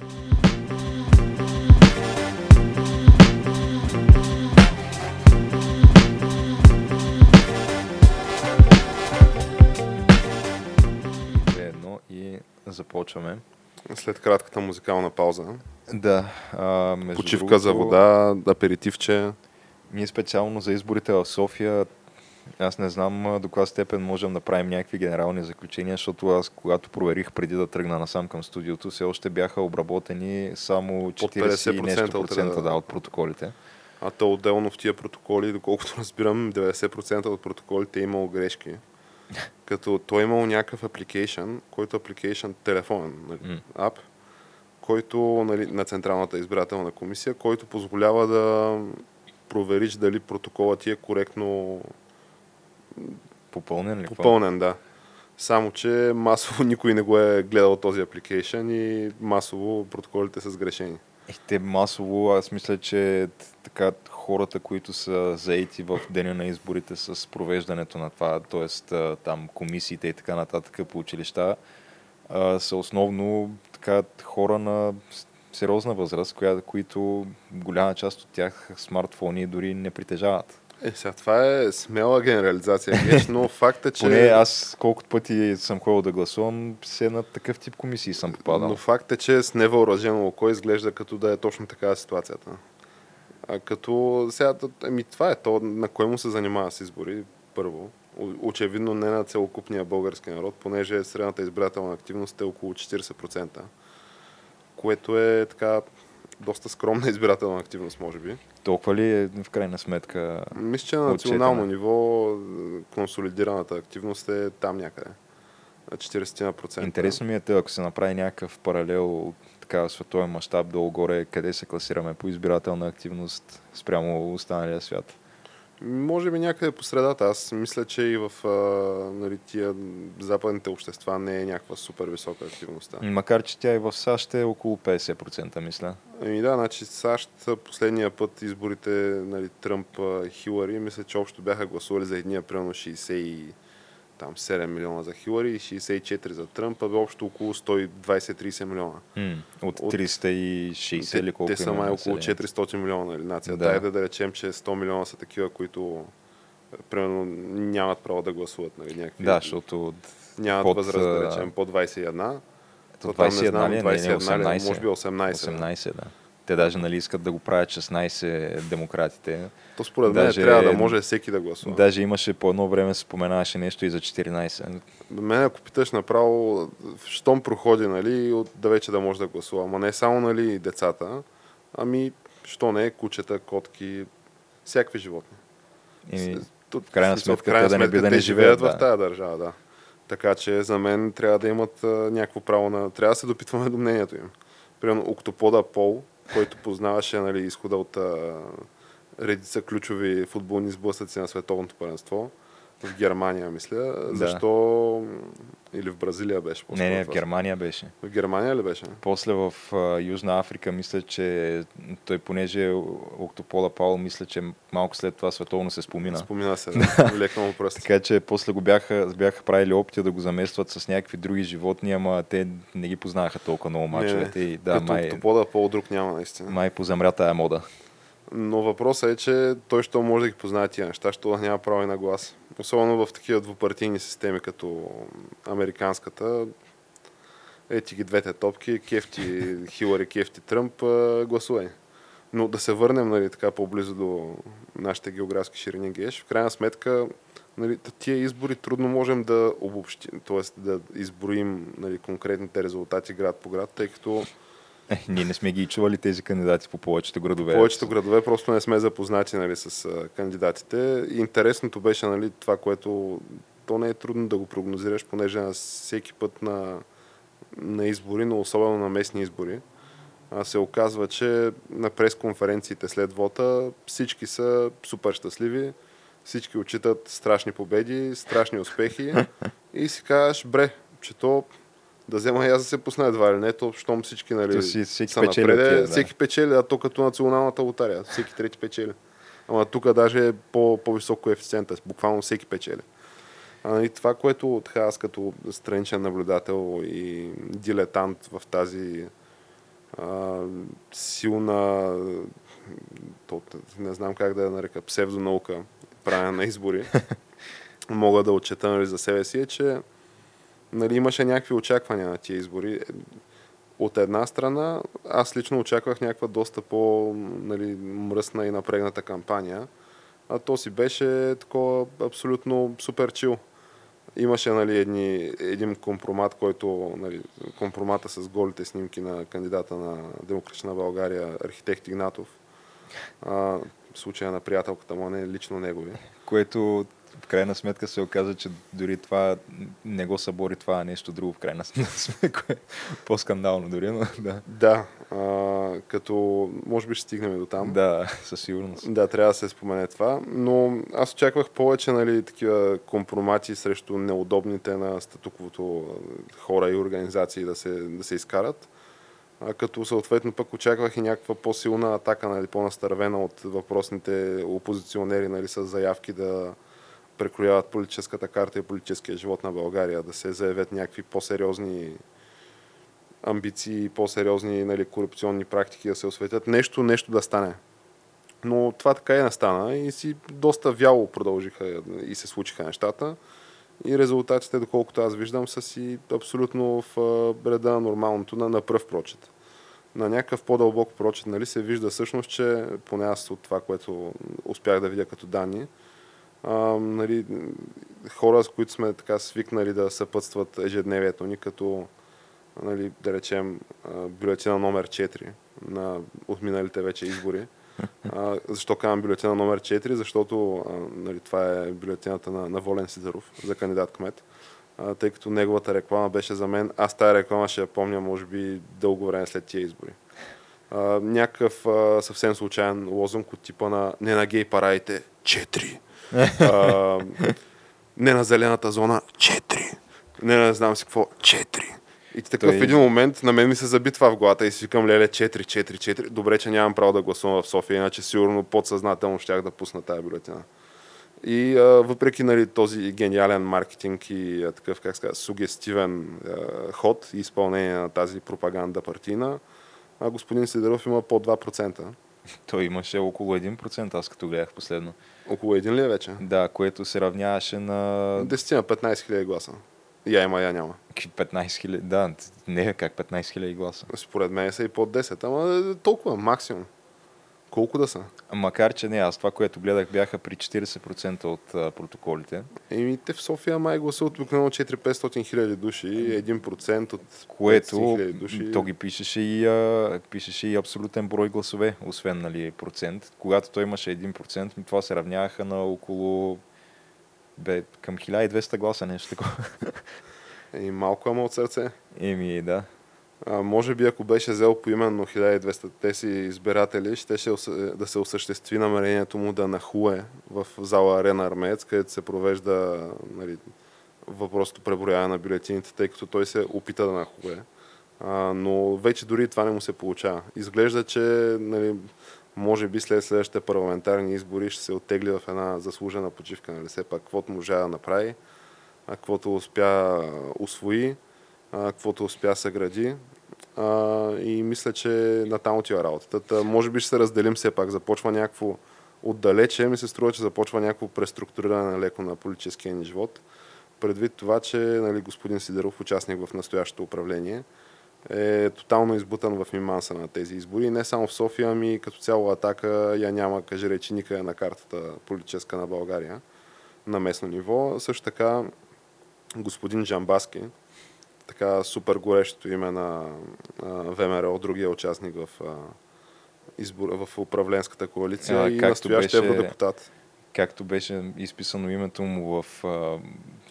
И започваме. След кратката музикална пауза. Да, а, между Почивка другото, за вода, аперитивче. Ние специално за изборите в София, аз не знам до каква степен можем да правим някакви генерални заключения, защото аз, когато проверих преди да тръгна насам към студиото, все още бяха обработени само 40 и нещо 50% от, процента да, от протоколите. А то отделно в тия протоколи, доколкото разбирам, 90% от протоколите е имало грешки. Като той е имал някакъв application, който application телефонен нали, М. ап, който нали, на Централната избирателна комисия, който позволява да провериш дали протоколът ти е коректно Попълнен ли? какво? попълнен. Да. Само, че масово никой не го е гледал този application и масово протоколите са сгрешени. Е, те масово, аз мисля, че така хората, които са заети в деня на изборите с провеждането на това, т.е. там комисиите и така нататък по училища, са основно така хора на сериозна възраст, коя, които голяма част от тях смартфони дори не притежават. Е, сега това е смела генерализация, Геш, но факт е, че... Поне аз колкото пъти съм ходил да гласувам, все на такъв тип комисии съм попадал. Но факт е, че с невъоръжено око изглежда като да е точно такава ситуацията. А като сега, ами това е то, на кое му се занимава с избори, първо. Очевидно не на целокупния български народ, понеже средната избирателна активност е около 40%, което е така доста скромна избирателна активност, може би. Толкова ли е в крайна сметка? Мисля, че на национално Отчетена. ниво е, консолидираната активност е там някъде. На 40%. Интересно ми е, те, ако се направи някакъв паралел така световен мащаб долу-горе, къде се класираме по избирателна активност спрямо останалия свят. Може би някъде по средата. Аз мисля, че и в а, нали, тия западните общества не е някаква супер висока активността. Макар, че тя и в САЩ е около 50%, мисля. Ами да, значи САЩ последния път изборите нали, Тръмп Хилари, мисля, че общо бяха гласували за едния примерно 60 и там 7 милиона за Хилари и 64 за Тръмп, а бе общо около 120-30 милиона. М, от От- 360 или те, колко те са май около население. 400 милиона нали, нация. Да. Да. Дай да речем, че 100 милиона са такива, които е, примерно нямат право да гласуват. Нали, някакви, Да, защото от, нямат под, възраст, да речем, по 21. то То там не 21 знам, ли е? Не, не, 21 ли е, 18. може би 18. 18, да. Те даже нали, искат да го правят 16 демократите. То според мен Даже- трябва да може всеки да гласува. Даже имаше по едно време споменаваше нещо и за 14. Мен ако питаш направо, щом проходи, нали, от, да вече да може да гласува. Ама не само нали, децата, ами що не, кучета, котки, всякакви животни. И в крайна сметка, в крайна те да не би да не живеят, живеят в тази държава, да. Така че за мен трябва да имат а, някакво право на... Трябва да се допитваме до мнението им. Примерно Октопода Пол, който познаваше нали, изхода от а, редица ключови футболни сблъсъци на световното първенство в Германия, мисля. Да. Защо... Или в Бразилия беше? Не, не, в Германия беше. В Германия ли беше? После в а, Южна Африка, мисля, че той, понеже е Октопола Паул, мисля, че малко след това световно се спомина. Спомина се, да. Лекно му просто. така че после го бяха, бяха правили опити да го заместват с някакви други животни, ама те не ги познаваха толкова много мачовете. И, да, Като май, Октопода Пол друг няма наистина. Май позамря тая мода. Но въпросът е, че той що може да ги познае тия неща, що да няма право и на глас. Особено в такива двупартийни системи, като американската. Ети ги двете топки, кефти Хилари, кефти Тръмп, гласувай. Но да се върнем нали, така по-близо до нашите географски ширини геш. В крайна сметка, нали, тия избори трудно можем да обобщим, т.е. да изброим нали, конкретните резултати град по град, тъй като е, ние не сме ги чували тези кандидати по повечето градове. По повечето градове просто не сме запознати нали, с кандидатите. Интересното беше нали, това, което то не е трудно да го прогнозираш, понеже на всеки път на, на избори, но особено на местни избори, се оказва, че на пресконференциите след вота всички са супер щастливи, всички отчитат страшни победи, страшни успехи и си казваш, бре, че то да взема и аз да се пусна едва ли не, то щом всички нали, То си, всеки са печели напред, от тия, да. всеки печели, а то като националната лотария, всеки трети печели. Ама тук даже е по, по-висок коефициент, буквално всеки печели. А, нали, това, което така, аз като страничен наблюдател и дилетант в тази а, силна, то, не знам как да я нарека, псевдонаука, правене на избори, мога да отчета нали, за себе си, е, че нали, имаше някакви очаквания на тия избори. От една страна, аз лично очаквах някаква доста по нали, и напрегната кампания, а то си беше такова абсолютно супер чил. Имаше нали, едни, един компромат, който нали, компромата с голите снимки на кандидата на Демократична България, архитект Игнатов. А, случая на приятелката му, не лично негови. Което в крайна сметка се оказа, че дори това не го събори това нещо друго в крайна сметка, е по-скандално дори, но да. Да, а, като може би ще стигнем до там. Да, със сигурност. Да, трябва да се спомене това, но аз очаквах повече нали, такива компромати срещу неудобните на статуквото хора и организации да се, да се изкарат. Като съответно пък очаквах и някаква по-силна атака, нали, по-настървена от въпросните опозиционери нали, с заявки да, прекрояват политическата карта и политическия живот на България, да се заявят някакви по-сериозни амбиции, по-сериозни нали, корупционни практики да се осветят. Нещо, нещо да стане. Но това така и настана и си доста вяло продължиха и се случиха нещата. И резултатите, доколкото аз виждам, са си абсолютно в реда на нормалното, на, на пръв прочет. На някакъв по-дълбок прочет нали, се вижда всъщност, че поне аз от това, което успях да видя като данни, а, нали, хора, с които сме така свикнали да съпътстват ежедневието ни, като нали, да речем бюлетина номер 4 на отминалите вече избори. А, защо казвам бюлетина номер 4? Защото а, нали, това е бюлетината на, на Волен Сидоров за кандидат кмет. А, тъй като неговата реклама беше за мен. Аз тази реклама ще я помня, може би, дълго време след тия избори. А, някакъв а, съвсем случайен лозунг от типа на не на гей параите 4 а, не на зелената зона, 4. Не не знам си какво, 4. И такъв Той... в един момент на мен ми се заби това в главата и си викам, леле, 4, 4, 4. Добре, че нямам право да гласувам в София, иначе сигурно подсъзнателно щях да пусна тази бюлетина. И а, въпреки нали, този гениален маркетинг и а, такъв, как ска, сугестивен а, ход и изпълнение на тази пропаганда партийна, а, господин Сидеров има по 2%. Той имаше около 1%, аз като гледах последно. Около един ли е вече? Да, което се равняваше на... 10 на 15 хиляди гласа. Я има, я няма. 15 хиляди, да, не е как 15 хиляди гласа. Според мен са и под 10, ама толкова, максимум. Колко да са? Макар, че не, аз това, което гледах, бяха при 40% от а, протоколите. Еми, те в София май гласуват обикновено 4-500 хиляди души, 1% от Което, души. то ги пишеше и, а, пишеше и абсолютен брой гласове, освен нали, процент. Когато той имаше 1%, това се равняваха на около бе, към 1200 гласа, нещо такова. И малко ама от сърце. Еми, да. Може би ако беше взел по именно 1200-те си избиратели, ще да се осъществи намерението му да нахуе в зала Арена Армеец, където се провежда нали, въпросното преброяване на бюлетините, тъй като той се опита да нахуе. А, но вече дори това не му се получава. Изглежда, че нали, може би след следващите парламентарни избори ще се оттегли в една заслужена почивка. Нали? Все пак, каквото можа да направи, а каквото успя освои, каквото успя съгради. А, и мисля, че натам отива работата. Та, може би ще се разделим все пак. Започва някакво отдалече, ми се струва, че започва някакво преструктуриране леко на политическия ни живот. Предвид това, че нали, господин Сидеров, участник в настоящото управление, е тотално избутан в миманса на тези избори. Не само в София, ами като цяло атака я няма, каже речи, никъде на картата политическа на България на местно ниво. Също така господин Джамбаски, така супер горещото име на ВМРО, другия участник в, избор, в управленската коалиция а, и настоящ евродепутат. Както беше изписано името му в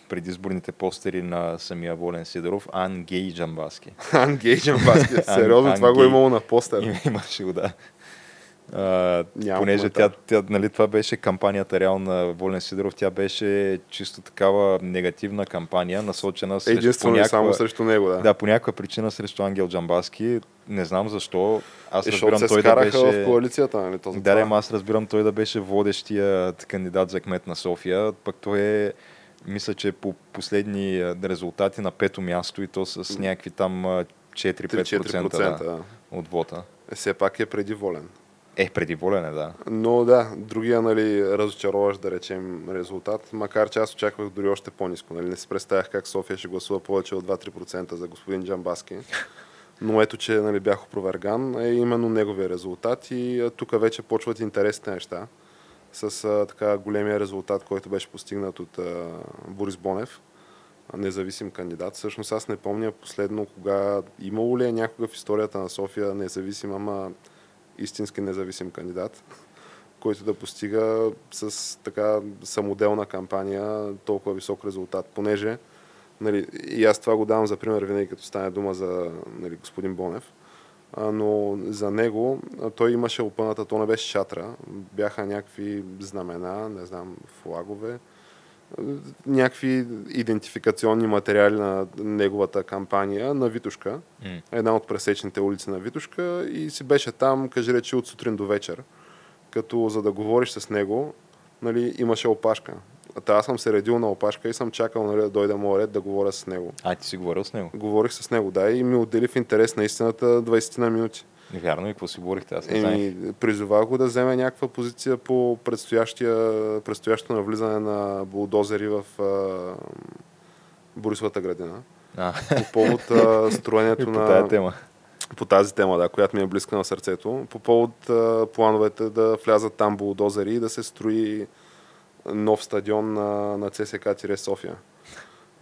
предизборните постери на самия Волен Сидоров, Ангей Джамбаски. Ангей Джамбаски, сериозно, това го е имало на постер. Имаше го, да. А, понеже тя, тя, нали, това беше кампанията реално на Волен Сидоров, тя беше чисто такава негативна кампания, насочена срещу, Единствено някаква, само срещу него, да. Да, по някаква причина срещу Ангел Джамбаски. Не знам защо. Аз и разбирам той да беше... в коалицията, нали? Този да, това. аз разбирам той да беше водещия кандидат за кмет на София, пък той е мисля, че по последни резултати на пето място и то с някакви там 4-5% да, да. от вота. Е, все пак е преди волен. Е, преди волене, да. Но да, другия, нали, разочароващ, да речем, резултат, макар че аз очаквах дори още по-низко. Нали, не си представях как София ще гласува повече от 2-3% за господин Джамбаски. Но ето, че нали, бях опроверган, е именно неговия резултат и тук вече почват интересните неща с а, така големия резултат, който беше постигнат от а, Борис Бонев, независим кандидат. Всъщност аз не помня последно кога имало ли е някога в историята на София независим, ама истински независим кандидат, който да постига с така самоделна кампания толкова висок резултат, понеже нали, и аз това го давам за пример винаги като стане дума за нали, господин Бонев, а, но за него той имаше опъната, то не беше шатра, бяха някакви знамена, не знам, флагове, някакви идентификационни материали на неговата кампания на Витушка, mm. една от пресечните улици на Витушка и си беше там, кажи речи, от сутрин до вечер. Като за да говориш с него, нали, имаше опашка. Та аз съм се редил на опашка и съм чакал нали, да дойде моят ред да говоря с него. А, ти си говорил с него? Говорих с него, да, и ми отдели в интерес на истината 20 на минути. Вярно и какво си говорихте? Аз не Еми, призовах го да вземе някаква позиция по предстоящото навлизане на булдозери в а, Борисовата градина. А. По повод а, строенето по на... Тази тема. По тази тема, да, която ми е близка на сърцето. По повод а, плановете да влязат там булдозери и да се строи нов стадион на, на ЦСК София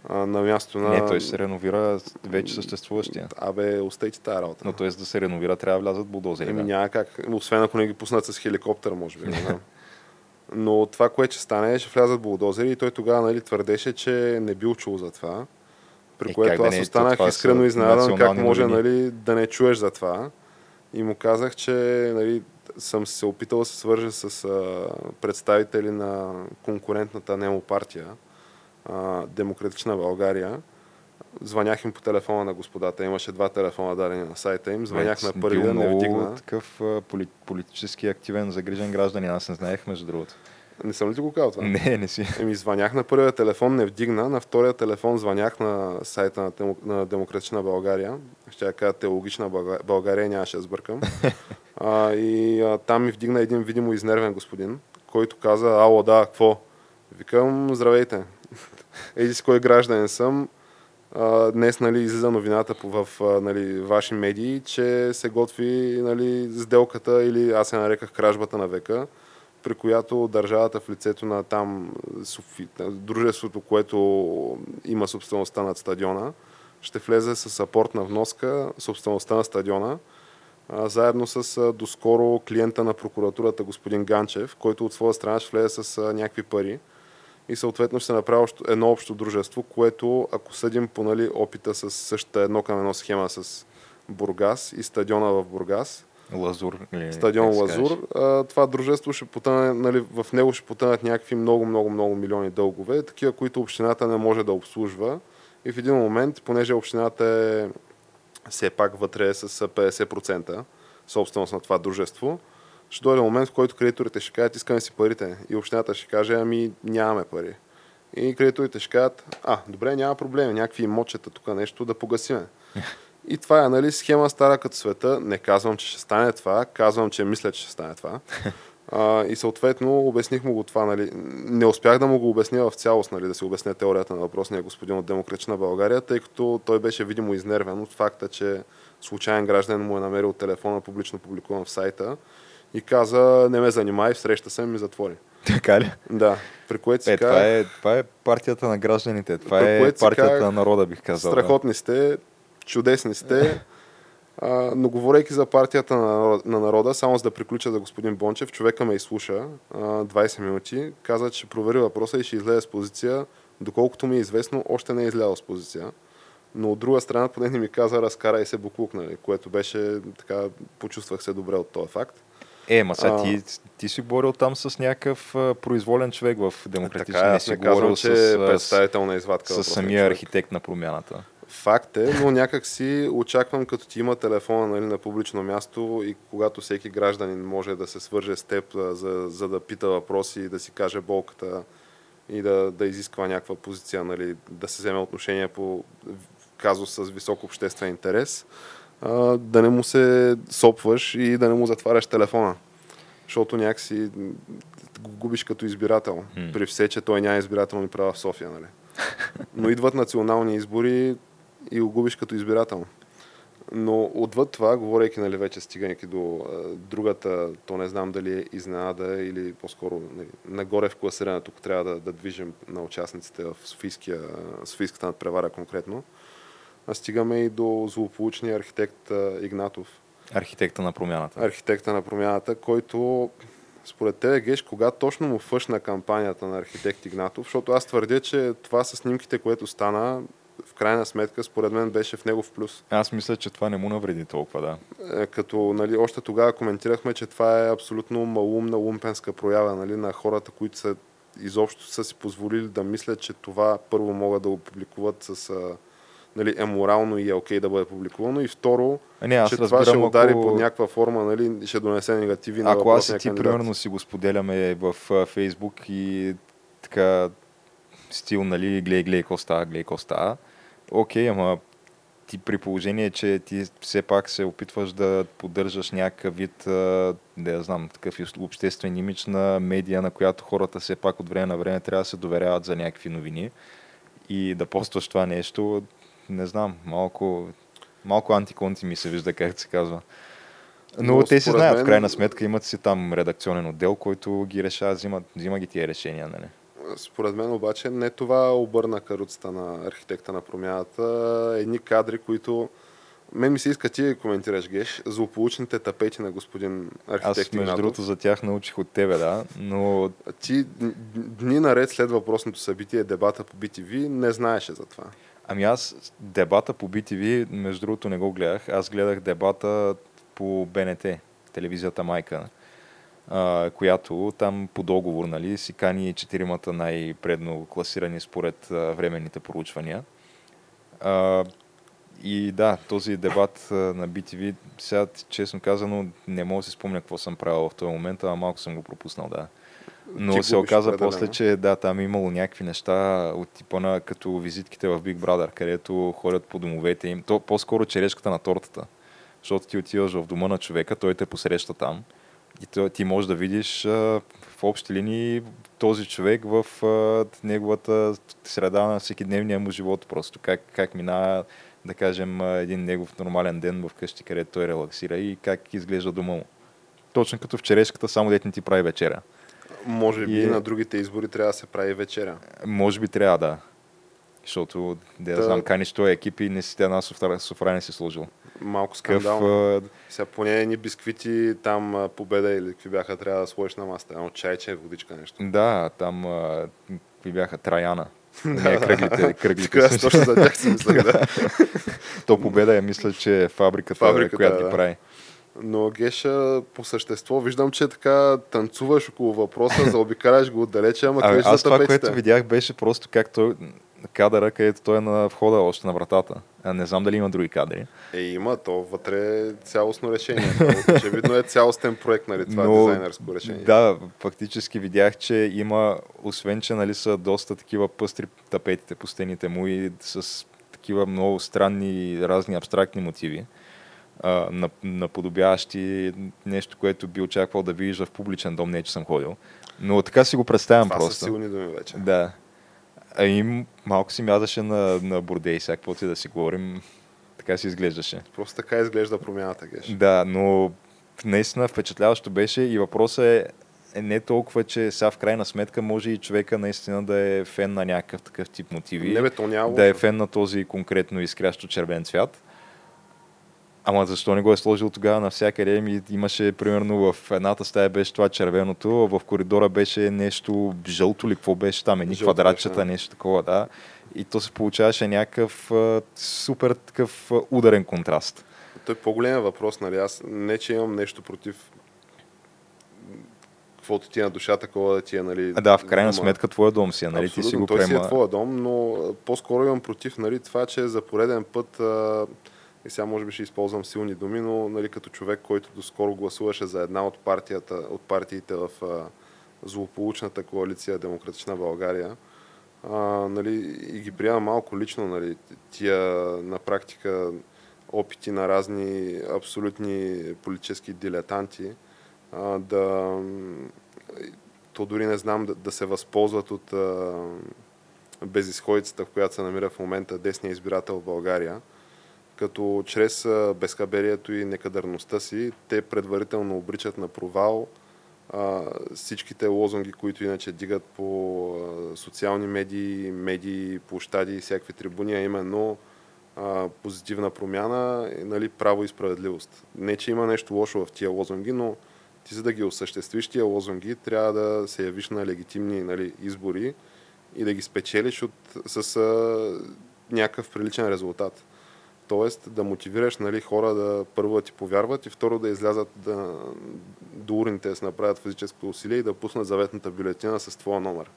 а, на място на... Не, той се реновира вече съществуващия. Абе, остейте тази работа. Но т.е. да се реновира, трябва да влязат булдозери. Еми, няма как. Освен ако не ги пуснат с хеликоптер, може би. Не Но това, което ще стане, ще влязат булдозери и той тогава нали, твърдеше, че не бил чул за това. При е, което аз да останах искрено изненадан как може нали, да не чуеш за това. И му казах, че нали, съм се опитал да се свържа с а, представители на конкурентната Немо партия, а, Демократична България. Звънях им по телефона на господата. Имаше два телефона дадени на сайта им. Звънях на първия, не вдигна. такъв а, политически активен, загрижен гражданин. Аз не знаех, между другото. Не съм ли ти го казал това? Не, не си. Еми, звънях на първия телефон, не вдигна. На втория телефон звънях на сайта на, Демо, на Демократична България. Ще я кажа теологична България, нямаше да сбъркам. а, и а, там ми вдигна един видимо изнервен господин, който каза, ало, да, какво? Викам, здравейте, еди с кой гражданин съм, днес нали, излиза новината в нали, ваши медии, че се готви нали, сделката или аз се нареках кражбата на века, при която държавата в лицето на там Софи, дружеството, което има собствеността над стадиона, ще влезе с апортна вноска собствеността на стадиона, заедно с доскоро клиента на прокуратурата господин Ганчев, който от своя страна ще влезе с някакви пари и съответно ще се направи едно общо дружество, което ако съдим по нали, опита с същата едно към едно схема с Бургас и стадиона в Бургас, Лазур. Или стадион Лазур, а, това дружество ще потъне, нали, в него ще потънат някакви много, много, много милиони дългове, такива, които общината не може да обслужва. И в един момент, понеже общината е все пак вътре с 50% собственост на това дружество, ще дойде момент, в който кредиторите ще кажат, искаме си парите. И общината ще каже, ами нямаме пари. И кредиторите ще кажат, а, добре, няма проблем, някакви имотчета тук нещо да погасиме. И това е нали, схема стара като света. Не казвам, че ще стане това, казвам, че мисля, че ще стане това. А, и съответно обясних му го това. Нали. Не успях да му го обясня в цялост, нали, да се обясня теорията на въпросния господин от Демократична България, тъй като той беше видимо изнервен от факта, че случайен граждан му е намерил телефона публично публикуван в сайта и каза, не ме занимай, среща се ми затвори. Така ли? Да. При което си е, това, е, това е партията на гражданите. Това е партията на народа, бих казал. Страхотни сте, чудесни сте. А, но говорейки за партията на, на народа, само за да приключа за господин Бончев, човека ме изслуша а, 20 минути, каза, че провери въпроса и ще излезе с позиция. Доколкото ми е известно, още не е излязъл с позиция. Но от друга страна, поне не ми каза, разкарай се буклук, нали, което беше така, почувствах се добре от този факт. Е, ма сега ти, ти си говорил там с някакъв а, произволен човек в демократичния. Така, аз не си казвам, че с, е представител на извадка. С самия човек. архитект на промяната. Факт е, но някак си очаквам, като ти има телефона нали, на публично място и когато всеки гражданин може да се свърже с теб, за, за да пита въпроси и да си каже болката и да, да изисква някаква позиция, нали, да се вземе отношение по казус с висок обществен интерес, а, да не му се сопваш и да не му затваряш телефона. Защото някакси го губиш като избирател. Mm. При все, че той няма избирателни права в София. Нали? Но идват национални избори и го губиш като избирател. Но отвъд това, говорейки нали, вече стигайки до а, другата, то не знам дали е изненада или по-скоро нали, нагоре в класирането, тук трябва да, да движим на участниците в Софийската надпревара конкретно, а стигаме и до злополучния архитект Игнатов. Архитекта на промяната. Архитекта на промяната, който според тебе, Геш, кога точно му фъшна кампанията на архитект Игнатов? Защото аз твърдя, че това с снимките, което стана, в крайна сметка, според мен беше в него в плюс. Аз мисля, че това не му навреди толкова, да. Е, като нали, още тогава коментирахме, че това е абсолютно малумна, лумпенска проява нали, на хората, които са изобщо са си позволили да мислят, че това първо могат да го публикуват с нали, е морално и е окей okay да бъде публикувано. И второ, а не, аз че разбирам, това ще удари ако... под някаква форма, нали, ще донесе негативи на Ако аз и ти, примерно, си го споделяме в Фейсбук и така стил, нали, какво става, гледай, какво става. Окей, ама ти при положение, че ти все пак се опитваш да поддържаш някакъв вид, да я знам, такъв обществен имидж на медия, на която хората все пак от време на време трябва да се доверяват за някакви новини и да постваш това нещо, не знам, малко, малко антиконти ми се вижда, как се казва. Но, Но те си знаят, мен... в крайна сметка имат си там редакционен отдел, който ги решава, взима, взима ги тия решения. Нали? Според мен обаче не това обърна каруцата на архитекта на промяната. Едни кадри, които мен ми се иска ти коментираш, Геш, злополучните тапети на господин архитект Аз, между другото, за тях научих от тебе, да, но... Ти дни наред след въпросното събитие, дебата по BTV, не знаеше за това. Ами аз дебата по BTV, между другото, не го гледах. Аз гледах дебата по БНТ, телевизията Майка, а, която там по договор нали, си кани четиримата най-предно класирани според а, временните проучвания. А, и да, този дебат на BTV, сега честно казано, не мога да си спомня какво съм правил в този момент, а малко съм го пропуснал, да. Но се оказа после, че да, там е имало някакви неща от типа на като визитките в Big Brother, където ходят по домовете им. То по-скоро черешката на тортата. Защото ти отиваш в дома на човека, той те посреща там и ти можеш да видиш а, в общи линии този човек в а, неговата среда на всекидневния му живот просто. Как, как минава, да кажем, един негов нормален ден в къщи, където той релаксира и как изглежда дома му. Точно като в черешката, само дете ти прави вечеря. Може би и... на другите избори трябва да се прави вечеря. Може би трябва, да. Защото, да Та... знам, каниш този екип и не си една софра не си сложил. Малко скандално. Къв, Сега поне ни бисквити, там победа или какви бяха, трябва да сложиш на маста. Едно чайче, водичка, нещо. Да, там какви бяха, Траяна. Не, кръглите, кръглите. Аз точно за тях си мислях, да. То победа е, мисля, че е фабриката, фабриката която да. ги прави. Но Геша, по същество, виждам, че така танцуваш около въпроса, заобикаляш го отдалече, ама а, Аз това, което видях, беше просто как той, кадъра, където той е на входа още на вратата. А не знам дали има други кадри. Е, има, то вътре е цялостно решение. Очевидно е цялостен проект, нали, това Но, дизайнерско решение. Да, фактически видях, че има, освен, че нали, са доста такива пъстри тапетите по стените му и с такива много странни, разни абстрактни мотиви наподобяващи нещо, което би очаквал да видиш в публичен дом, не че съм ходил. Но така си го представям Това просто. Са силни думи вече. Да. А и малко си мязаше на, на бордей, сега каквото да си говорим, така си изглеждаше. Просто така изглежда промяната, Геш. Да, но наистина впечатляващо беше и въпросът е, е не толкова, че сега в крайна сметка може и човека наистина да е фен на някакъв такъв тип мотиви. Не бе, то няма да е фен на този конкретно изкрящо червен цвят. Ама защо не го е сложил тогава навсякъде? Ми имаше, примерно, в едната стая беше това червеното, в коридора беше нещо жълто ли, какво беше там, едни квадратчета, да. нещо такова, да. И то се получаваше някакъв супер такъв ударен контраст. Той е по-големия въпрос, нали? Аз не, че имам нещо против каквото ти е на душа, такова да ти е, нали... А, да, в крайна дома. сметка твоя дом си е, нали? Абсолютно, ти си го той према... си е твоя дом, но по-скоро имам против, нали, това, че за пореден път а, и сега може би ще използвам силни думи, но нали, като човек, който доскоро гласуваше за една от, партията, от партиите в а, злополучната коалиция Демократична България, а, нали, и ги приема малко лично нали, тия на практика опити на разни абсолютни политически дилетанти а, да то дори не знам да, да се възползват от а, безисходицата, в която се намира в момента десния избирател в България като чрез безхаберието и некадърността си, те предварително обричат на провал а, всичките лозунги, които иначе дигат по а, социални медии, медии, площади и всякакви трибуни, а именно а, позитивна промяна, нали, право и справедливост. Не, че има нещо лошо в тия лозунги, но ти за да ги осъществиш тия лозунги, трябва да се явиш на легитимни нали, избори и да ги спечелиш от, с а, някакъв приличен резултат. Тоест да мотивираш нали, хора да първо да ти повярват и второ да излязат да, до урните да се направят физическо усилие и да пуснат заветната бюлетина с твоя номер.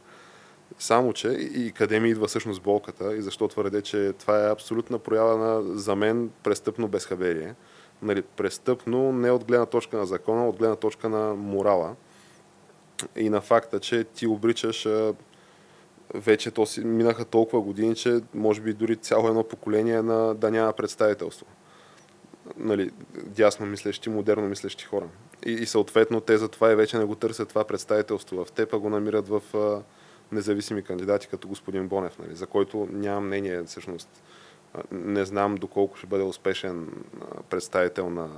Само, че и къде ми идва всъщност болката и защо твърде, че това е абсолютна проява на, за мен, престъпно безхаберие. Нали, престъпно не от гледна точка на закона, от гледна точка на морала и на факта, че ти обричаш вече то си, минаха толкова години, че може би дори цяло едно поколение на, да няма представителство. Нали, дясно мислещи, модерно мислещи хора. И, и съответно те за това и вече не го търсят това представителство в теб, а го намират в а, независими кандидати, като господин Бонев, нали, за който нямам мнение всъщност. Не знам доколко ще бъде успешен представител на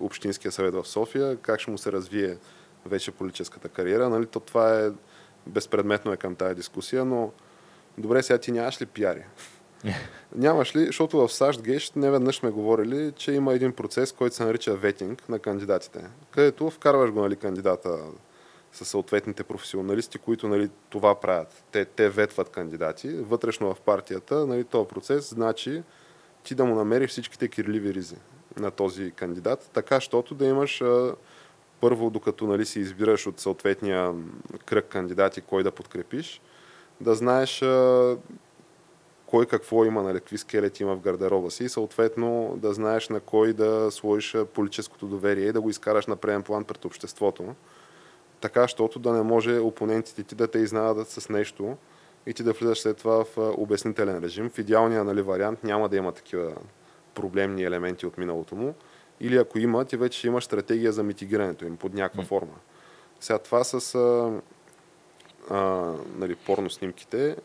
Общинския съвет в София, как ще му се развие вече политическата кариера. Нали, то това е безпредметно е към тази дискусия, но добре, сега ти нямаш ли пиари? Нямаш ли, защото в САЩ Гейш не веднъж сме говорили, че има един процес, който се нарича ветинг на кандидатите, където вкарваш го нали, кандидата с съответните професионалисти, които нали, това правят. Те, те ветват кандидати вътрешно в партията. Нали, този процес значи ти да му намериш всичките кирливи ризи на този кандидат, така, щото да имаш първо, докато нали, си избираш от съответния кръг кандидати, кой да подкрепиш, да знаеш а, кой какво има, нали, какви скелети има в гардероба си и съответно да знаеш на кой да сложиш политическото доверие и да го изкараш на преден план пред обществото, така, щото да не може опонентите ти да те изненадат с нещо и ти да влизаш след това в обяснителен режим. В идеалния нали, вариант няма да има такива проблемни елементи от миналото му или ако има, ти вече имаш стратегия за митигирането им под някаква форма. Сега това с а, а, нали, порно снимките,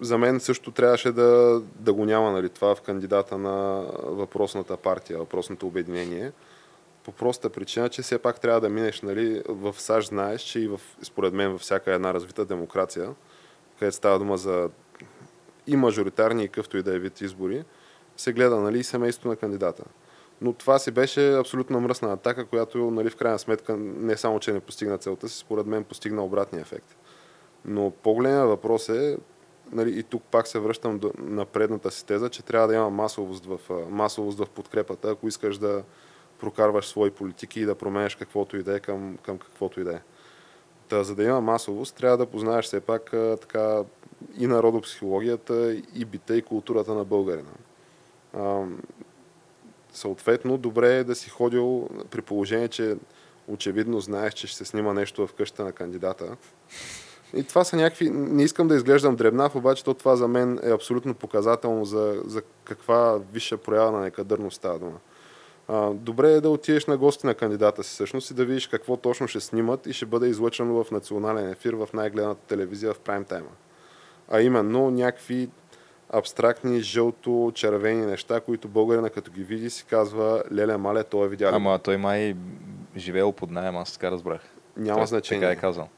за мен също трябваше да, да го няма нали, това в кандидата на въпросната партия, въпросното обединение. По проста причина, че все пак трябва да минеш нали, в САЩ, знаеш, че и в, според мен във всяка една развита демокрация, където става дума за и мажоритарни, и къвто и да е вид избори, се гледа нали, семейството на кандидата. Но това си беше абсолютно мръсна атака, която нали, в крайна сметка не само, че не постигна целта си, според мен постигна обратния ефект. Но по-големия въпрос е, нали, и тук пак се връщам до, на предната си теза, че трябва да има масовост в, масовост в подкрепата, ако искаш да прокарваш свои политики и да променеш каквото и да е към, към каквото и да е. Та, за да има масовост, трябва да познаеш все пак а, така, и народопсихологията, и бита, и културата на българина. Съответно, добре е да си ходил при положение, че очевидно знаеш, че ще се снима нещо в къщата на кандидата. И това са някакви... Не искам да изглеждам дребнав, обаче то това за мен е абсолютно показателно за, за каква висша проява на некадърност става дума. Добре е да отидеш на гости на кандидата си всъщност и да видиш какво точно ще снимат и ще бъде излъчено в национален ефир в най-гледаната телевизия в прайм тайма. А именно някакви абстрактни, жълто-червени неща, които българина като ги види си казва Леле, мале, той е видял. Ама той май живеел под найем, аз така разбрах. Няма той, значение. Така е казал.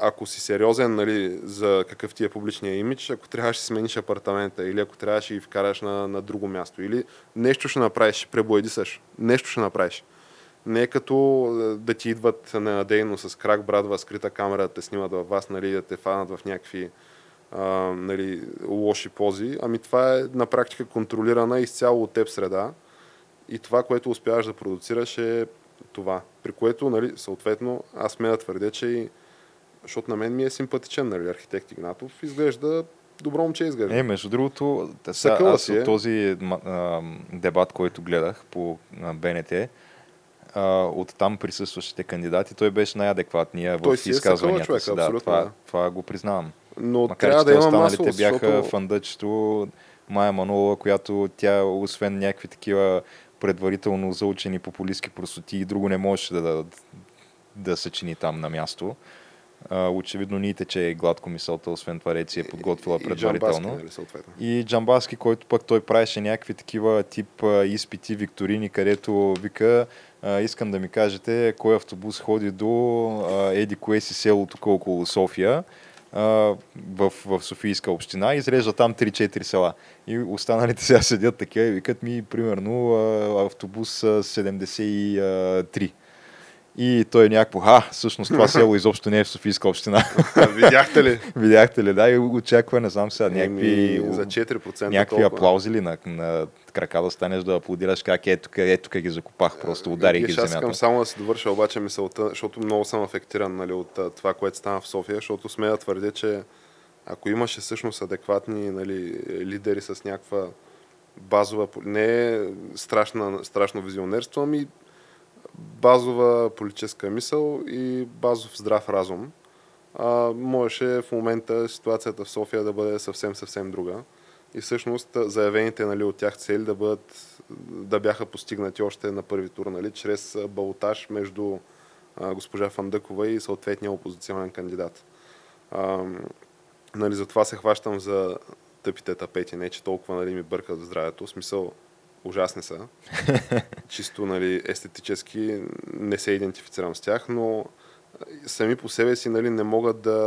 Ако си сериозен нали, за какъв ти е публичния имидж, ако трябваше да смениш апартамента или ако трябваше да ги вкараш на, на друго място или нещо ще направиш, ще пребоядисаш, нещо ще направиш. Не е като да ти идват ненадейно с крак брадва, скрита камера да те снимат във вас, нали, да те фанат в някакви а, нали, лоши пози. Ами това е на практика контролирана изцяло от теб среда и това, което успяваш да продуцираш е това. При което, нали, съответно, аз сме да твърдя, че и защото на мен ми е симпатичен, нали, архитект Игнатов, изглежда добро момче изглежда. Е, между другото, сега, аз от е. този а, дебат, който гледах по а, БНТ, а, от там присъстващите кандидати, той беше най-адекватния в е изказванията си. Да, това, да. това го признавам. Но Макар, трябва да има масово, бяха защото... фандъчето Майя Манова, която тя, освен някакви такива предварително заучени популистски простоти и друго не можеше да, да, да се чини там на място. А, очевидно ни тече гладко мисълта, освен това реци е подготвила предварително. И Джамбаски, нали, и Джамбаски, който пък той правеше някакви такива тип изпити, викторини, където вика а, искам да ми кажете кой автобус ходи до а, Еди кое си село тук около София в, в Софийска община изрежда там 3-4 села. И останалите сега седят такива и викат ми, примерно, автобус 73. И той е някакво, а, всъщност това село изобщо не е в Софийска община. Видяхте ли? Видяхте ли, да, и очаква, не знам сега, някакви... За 4% Някакви толкова. аплаузи ли на, на крака да станеш да аплодираш как ето, ето как ги закопах, просто удари ги земята. Аз искам само да си довърша обаче мисълта, защото много съм афектиран нали, от това, което стана в София, защото смея да твърдя, че ако имаше всъщност адекватни нали, лидери с някаква базова, не е страшна, страшно визионерство, ами базова политическа мисъл и базов здрав разум, а, можеше в момента ситуацията в София да бъде съвсем, съвсем друга. И всъщност заявените нали, от тях цели да, бъдат, да бяха постигнати още на първи тур, нали, чрез балотаж между а, госпожа Фандъкова и съответния опозиционен кандидат. А, нали, затова се хващам за тъпите тапети, не че толкова нали, ми бъркат в здравето. В смисъл, ужасни са. Чисто нали, естетически не се идентифицирам с тях, но сами по себе си нали, не могат да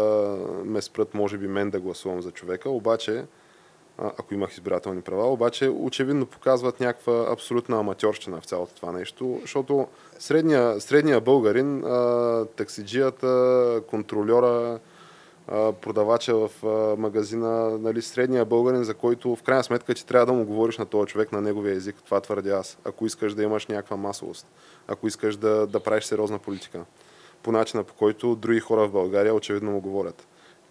ме спрат, може би, мен да гласувам за човека, обаче, ако имах избирателни права, обаче очевидно показват някаква абсолютна аматьорщина в цялото това нещо, защото средния, средния българин, таксиджията, контролера, продавача в магазина, нали, средния българин, за който в крайна сметка ти трябва да му говориш на този човек на неговия език. Това твърдя аз. Ако искаш да имаш някаква масовост, ако искаш да, да правиш сериозна политика. По начина по който други хора в България очевидно му говорят.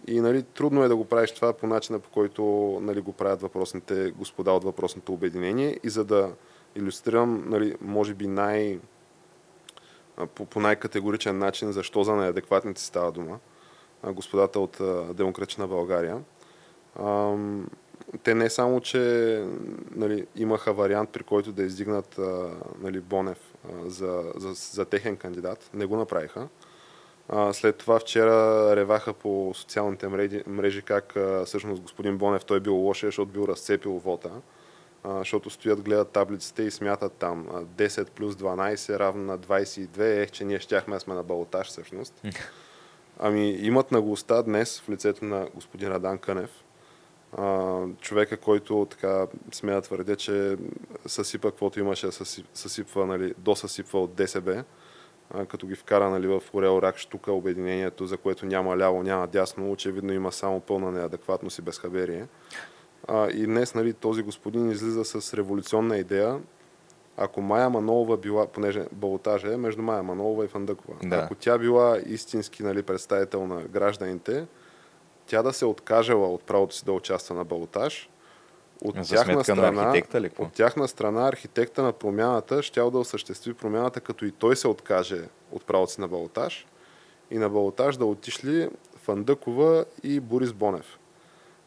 И нали, трудно е да го правиш това по начина по който нали, го правят въпросните господа от въпросното обединение. И за да иллюстрирам, нали, може би най- по, по най-категоричен начин защо за неадекватните става дума господата от Демократична България. Те не само, че нали, имаха вариант, при който да издигнат нали, Бонев за, за, за техен кандидат, не го направиха. След това вчера реваха по социалните мрежи, как всъщност господин Бонев той бил лош, защото бил разцепил вота, защото стоят, гледат таблиците и смятат там а, 10 плюс 12 равно на 22, ех, че ние щяхме да сме на балотаж всъщност. Ами имат наглостта днес в лицето на господин Радан Кънев, а, човека, който така смея да твърдя, че съсипа каквото имаше, съсипва, нали, досъсипва от ДСБ, а, като ги вкара нали, в Орел Рак штука обединението, за което няма ляво, няма дясно, очевидно има само пълна неадекватност и безхаберие. А, и днес нали, този господин излиза с революционна идея, ако Майя Манолова била, понеже балотажа е между Майя Манолова и Фандъкова, да. ако тя била истински нали, представител на гражданите, тя да се откажела от правото си да участва на балотаж, от За тяхна, страна, ли, от тяхна страна архитекта на промяната ще да осъществи промяната, като и той се откаже от правото си на балотаж и на балотаж да отишли Фандъкова и Борис Бонев.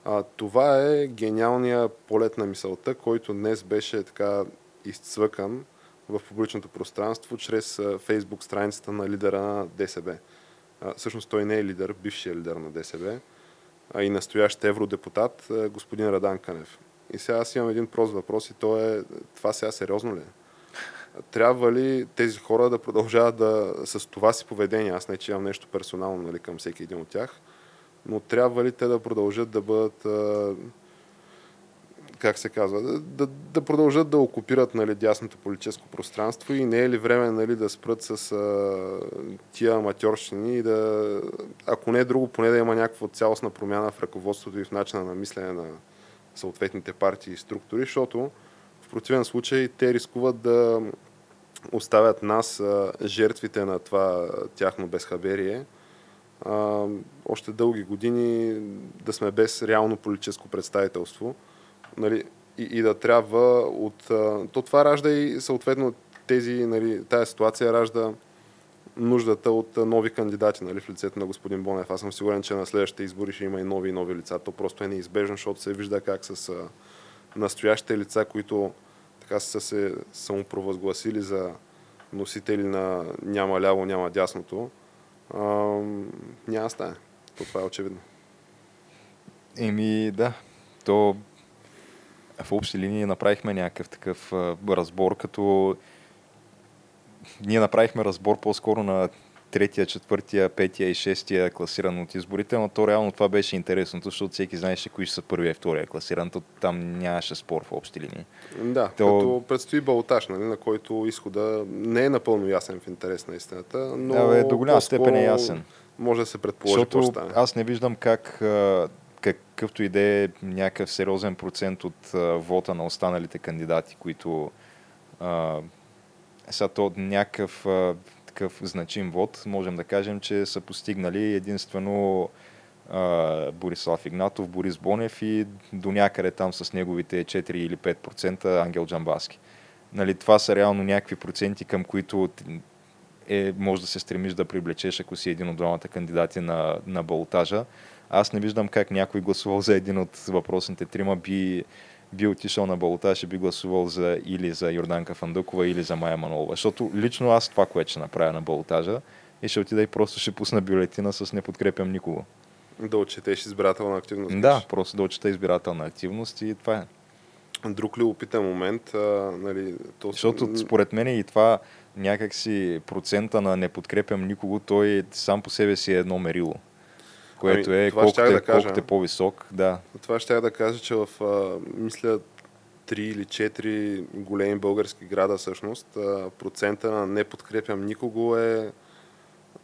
А, това е гениалният полет на мисълта, който днес беше така изцвъкан в публичното пространство чрез фейсбук страницата на лидера на ДСБ. А, всъщност той не е лидер, бившия лидер на ДСБ, а и настоящ евродепутат, господин Радан Канев. И сега аз имам един прост въпрос и то е, това сега сериозно ли е? Трябва ли тези хора да продължават да, с това си поведение, аз не че имам нещо персонално нали, към всеки един от тях, но трябва ли те да продължат да бъдат как се казва, да, да продължат да окупират нали, дясното политическо пространство и не е ли време нали, да спрат с а, тия аматьорщини и да, ако не е друго, поне да има някаква цялостна промяна в ръководството и в начина на мислене на съответните партии и структури, защото в противен случай те рискуват да оставят нас а, жертвите на това тяхно безхаберие, а, още дълги години да сме без реално политическо представителство нали, и, и да трябва от... То това ражда и съответно тези, нали, тая ситуация ражда нуждата от нови кандидати нали, в лицето на господин Бонев. Аз съм сигурен, че на следващите избори ще има и нови и нови лица. То просто е неизбежно, защото се вижда как с настоящите лица, които така са се самопровъзгласили за носители на няма ляво, няма дясното, а, няма стане. То това е очевидно. Еми, да. То в общи линии направихме някакъв такъв разбор, като ние направихме разбор по-скоро на третия, четвъртия, петия и шестия класиран от изборите, но то реално това беше интересното, защото всеки знаеше кои ще са първия и втория класиран, то там нямаше спор в общи линии. Да, то... като предстои балтаж, нали, на който изхода не е напълно ясен в интерес на истината, но да, бе, до голяма степен е ясен. Може да се предположи Защото аз не виждам как какъвто и да е някакъв сериозен процент от а, вота на останалите кандидати, които а, са то някакъв а, такъв значим вод, можем да кажем, че са постигнали единствено а, Борислав Игнатов, Борис Бонев и до някъде там с неговите 4 или 5% Ангел Джамбаски. Нали, това са реално някакви проценти, към които е, може да се стремиш да привлечеш, ако си един от двамата кандидати на, на балотажа. Аз не виждам как някой гласувал за един от въпросните трима би, би отишъл на балотаж и би гласувал за, или за Йорданка Фандукова, или за Майя Манолова. Защото лично аз това, което ще направя на балотажа, и ще отида и просто ще пусна бюлетина с не подкрепям никого. Да отчетеш избирателна активност. Да, просто да отчета избирателна активност и това е. Друг ли опитен момент? А, нали, то... Защото според мен и това някакси процента на не подкрепям никого, той сам по себе си е едно мерило което ами, е колкото, е, да кажа, колкото е по-висок. Да. Това ще да кажа, че в, а, мисля, 3 или 4 големи български града всъщност, а, процента на не подкрепям никого е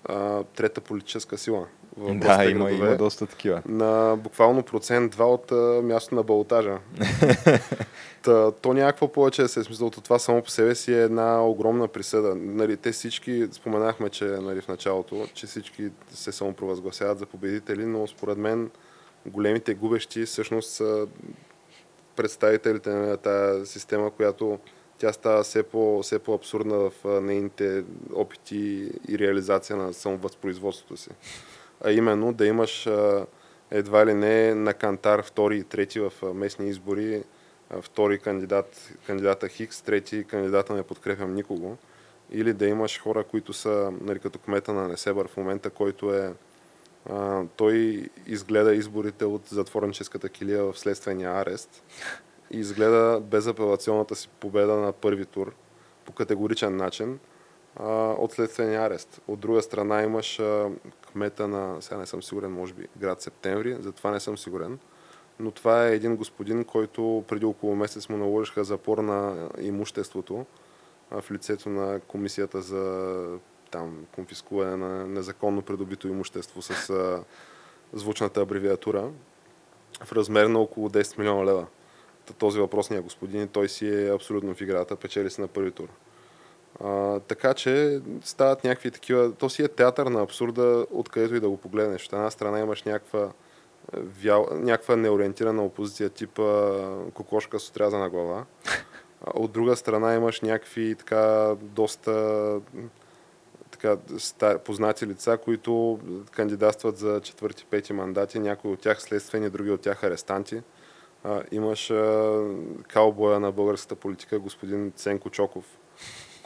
а, трета политическа сила. В да, има, има доста такива. На буквално процент 2 от а, място на балотажа. Та, то някакво повече да се е смисъл това само по себе си е една огромна присъда. Нали, те всички, споменахме, че нали, в началото, че всички се самопровъзгласяват за победители, но според мен големите губещи всъщност са представителите на тази система, която тя става все, по, все по-абсурдна в нейните опити и реализация на самовъзпроизводството си. А именно да имаш едва ли не на кантар втори и трети в местни избори, втори кандидат, кандидата Хикс, трети кандидата не подкрепям никого. Или да имаш хора, които са, нали, като кмета на Несебър в момента, който е той изгледа изборите от затворническата килия в следствения арест и изгледа безапелационната си победа на първи тур по категоричен начин от следствения арест. От друга страна имаш а, кмета на, сега не съм сигурен, може би град Септември, затова не съм сигурен, но това е един господин, който преди около месец му наложиха запор на имуществото а, в лицето на комисията за там конфискуване на незаконно придобито имущество с а, звучната абревиатура в размер на около 10 милиона лева. Този въпросният господин, той си е абсолютно в играта, печели се на първи тур. А, така че стават някакви такива... То си е театър на абсурда, откъдето и да го погледнеш. От една страна имаш някаква, вял, някаква неориентирана опозиция, типа кокошка с отрязана глава. От друга страна имаш някакви така доста така, познати лица, които кандидатстват за четвърти-пети мандати, някои от тях следствени, други от тях арестанти. А, имаш а, каубоя на българската политика, господин Ценко Чоков,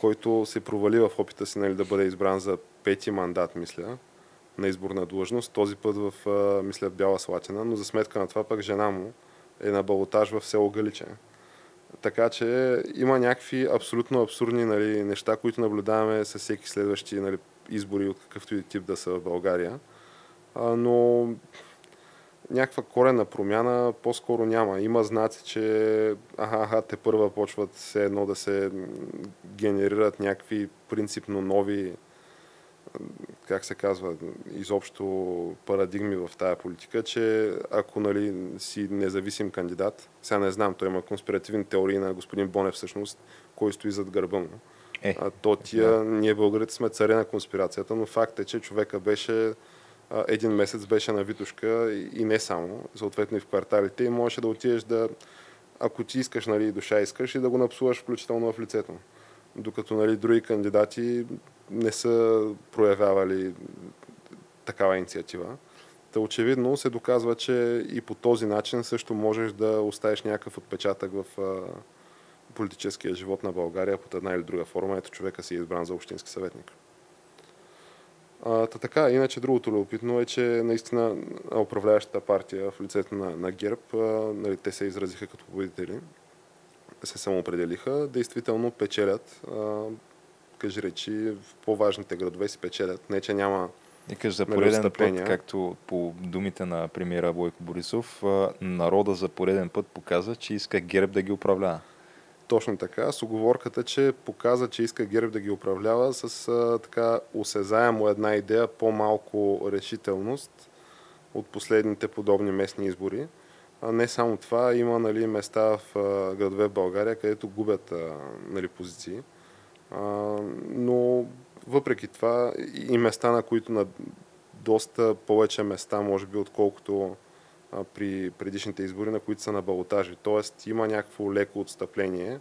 който се провали в опита си нали, да бъде избран за пети мандат, мисля, на изборна длъжност. Този път в, мисля, в Бяла Слатина, но за сметка на това пък жена му е на балотаж в село Галиче. Така че има някакви абсолютно абсурдни нали, неща, които наблюдаваме с всеки следващи нали, избори от какъвто и тип да са в България. А, но някаква корена промяна по-скоро няма. Има знаци, че аха, аха, те първа почват все едно да се генерират някакви принципно нови как се казва, изобщо парадигми в тая политика, че ако нали, си независим кандидат, сега не знам, той има конспиративни теории на господин Бонев всъщност, кой стои зад гърба му. Е, а, то тия, да. ние българите сме царе на конспирацията, но факт е, че човека беше един месец беше на Витушка и, не само, съответно и в кварталите и можеше да отидеш да, ако ти искаш, нали, душа искаш и да го напсуваш включително в лицето. Докато нали, други кандидати не са проявявали такава инициатива. Та очевидно се доказва, че и по този начин също можеш да оставиш някакъв отпечатък в политическия живот на България под една или друга форма. Ето човека си е избран за общински съветник. А, та така, иначе другото любопитно е, че наистина управляващата партия в лицето на, на ГЕРБ, а, нали, те се изразиха като победители, се самоопределиха, действително печелят а, кажи речи, в по-важните градове си печелят. Не, че няма кажа за пореден път, както по думите на премиера Бойко Борисов, народа за пореден път показа, че иска ГЕРБ да ги управлява. Точно така, с оговорката, че показа, че иска ГЕРБ да ги управлява с а, така осезаемо една идея, по-малко решителност от последните подобни местни избори. А не само това, има нали, места в а, градове в България, където губят а, нали, позиции но въпреки това и места, на които на доста повече места, може би, отколкото а, при предишните избори, на които са на балотажи. Тоест има някакво леко отстъпление,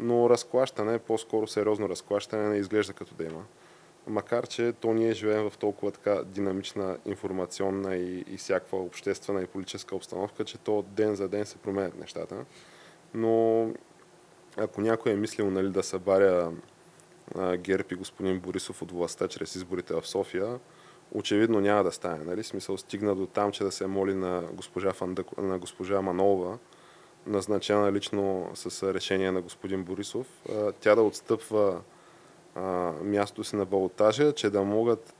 но разклащане, по-скоро сериозно разклащане не изглежда като да има. Макар, че то ние живеем в толкова така динамична информационна и, и всякаква обществена и политическа обстановка, че то ден за ден се променят нещата. Но ако някой е мислил нали, да събаря ГЕРБ и господин Борисов от властта чрез изборите в София, очевидно няма да стане. Нали? Смисъл стигна до там, че да се моли на госпожа, Фандък, на госпожа Манолова, назначена лично с решение на господин Борисов, тя да отстъпва мястото си на балотажа, че да могат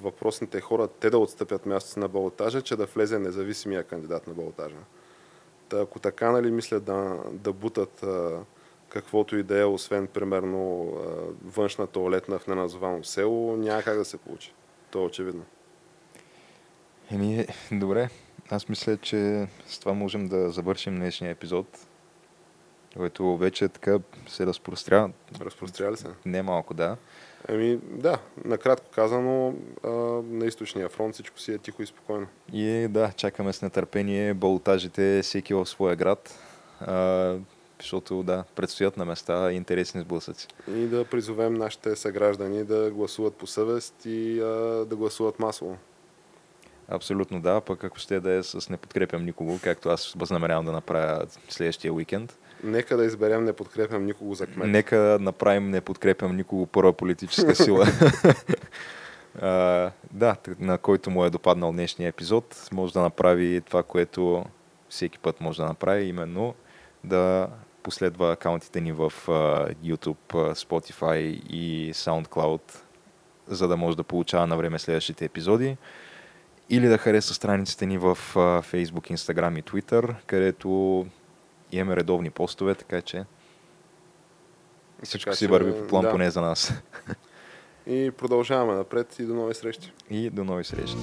въпросните хора те да отстъпят мястото си на балотажа, че да влезе независимия кандидат на балотажа. Та, ако така нали, мислят да, да бутат каквото и да е, освен примерно външна туалетна в неназовано село, няма как да се получи. То е очевидно. Еми, добре. Аз мисля, че с това можем да завършим днешния епизод, който вече така се разпростря. Разпростря ли се? Не малко, да. Еми, да, накратко казано, а, на източния фронт всичко си е тихо и спокойно. И да, чакаме с нетърпение балотажите всеки в своя град. А, защото да, предстоят на места интересни сблъсъци. И да призовем нашите съграждани да гласуват по съвест и а, да гласуват масово. Абсолютно да, пък ако ще да е с не подкрепям никого, както аз възнамерявам да направя следващия уикенд. Нека да изберем не подкрепям никого за кмет. Нека направим не подкрепям никого първа политическа сила. а, да, на който му е допаднал днешния епизод, може да направи това, което всеки път може да направи, именно да последва акаунтите ни в YouTube, Spotify и SoundCloud, за да може да получава на време следващите епизоди. Или да хареса страниците ни в Facebook, Instagram и Twitter, където имаме редовни постове, така че всичко така, си върви по план да. поне за нас. И продължаваме напред и до нови срещи. И до нови срещи.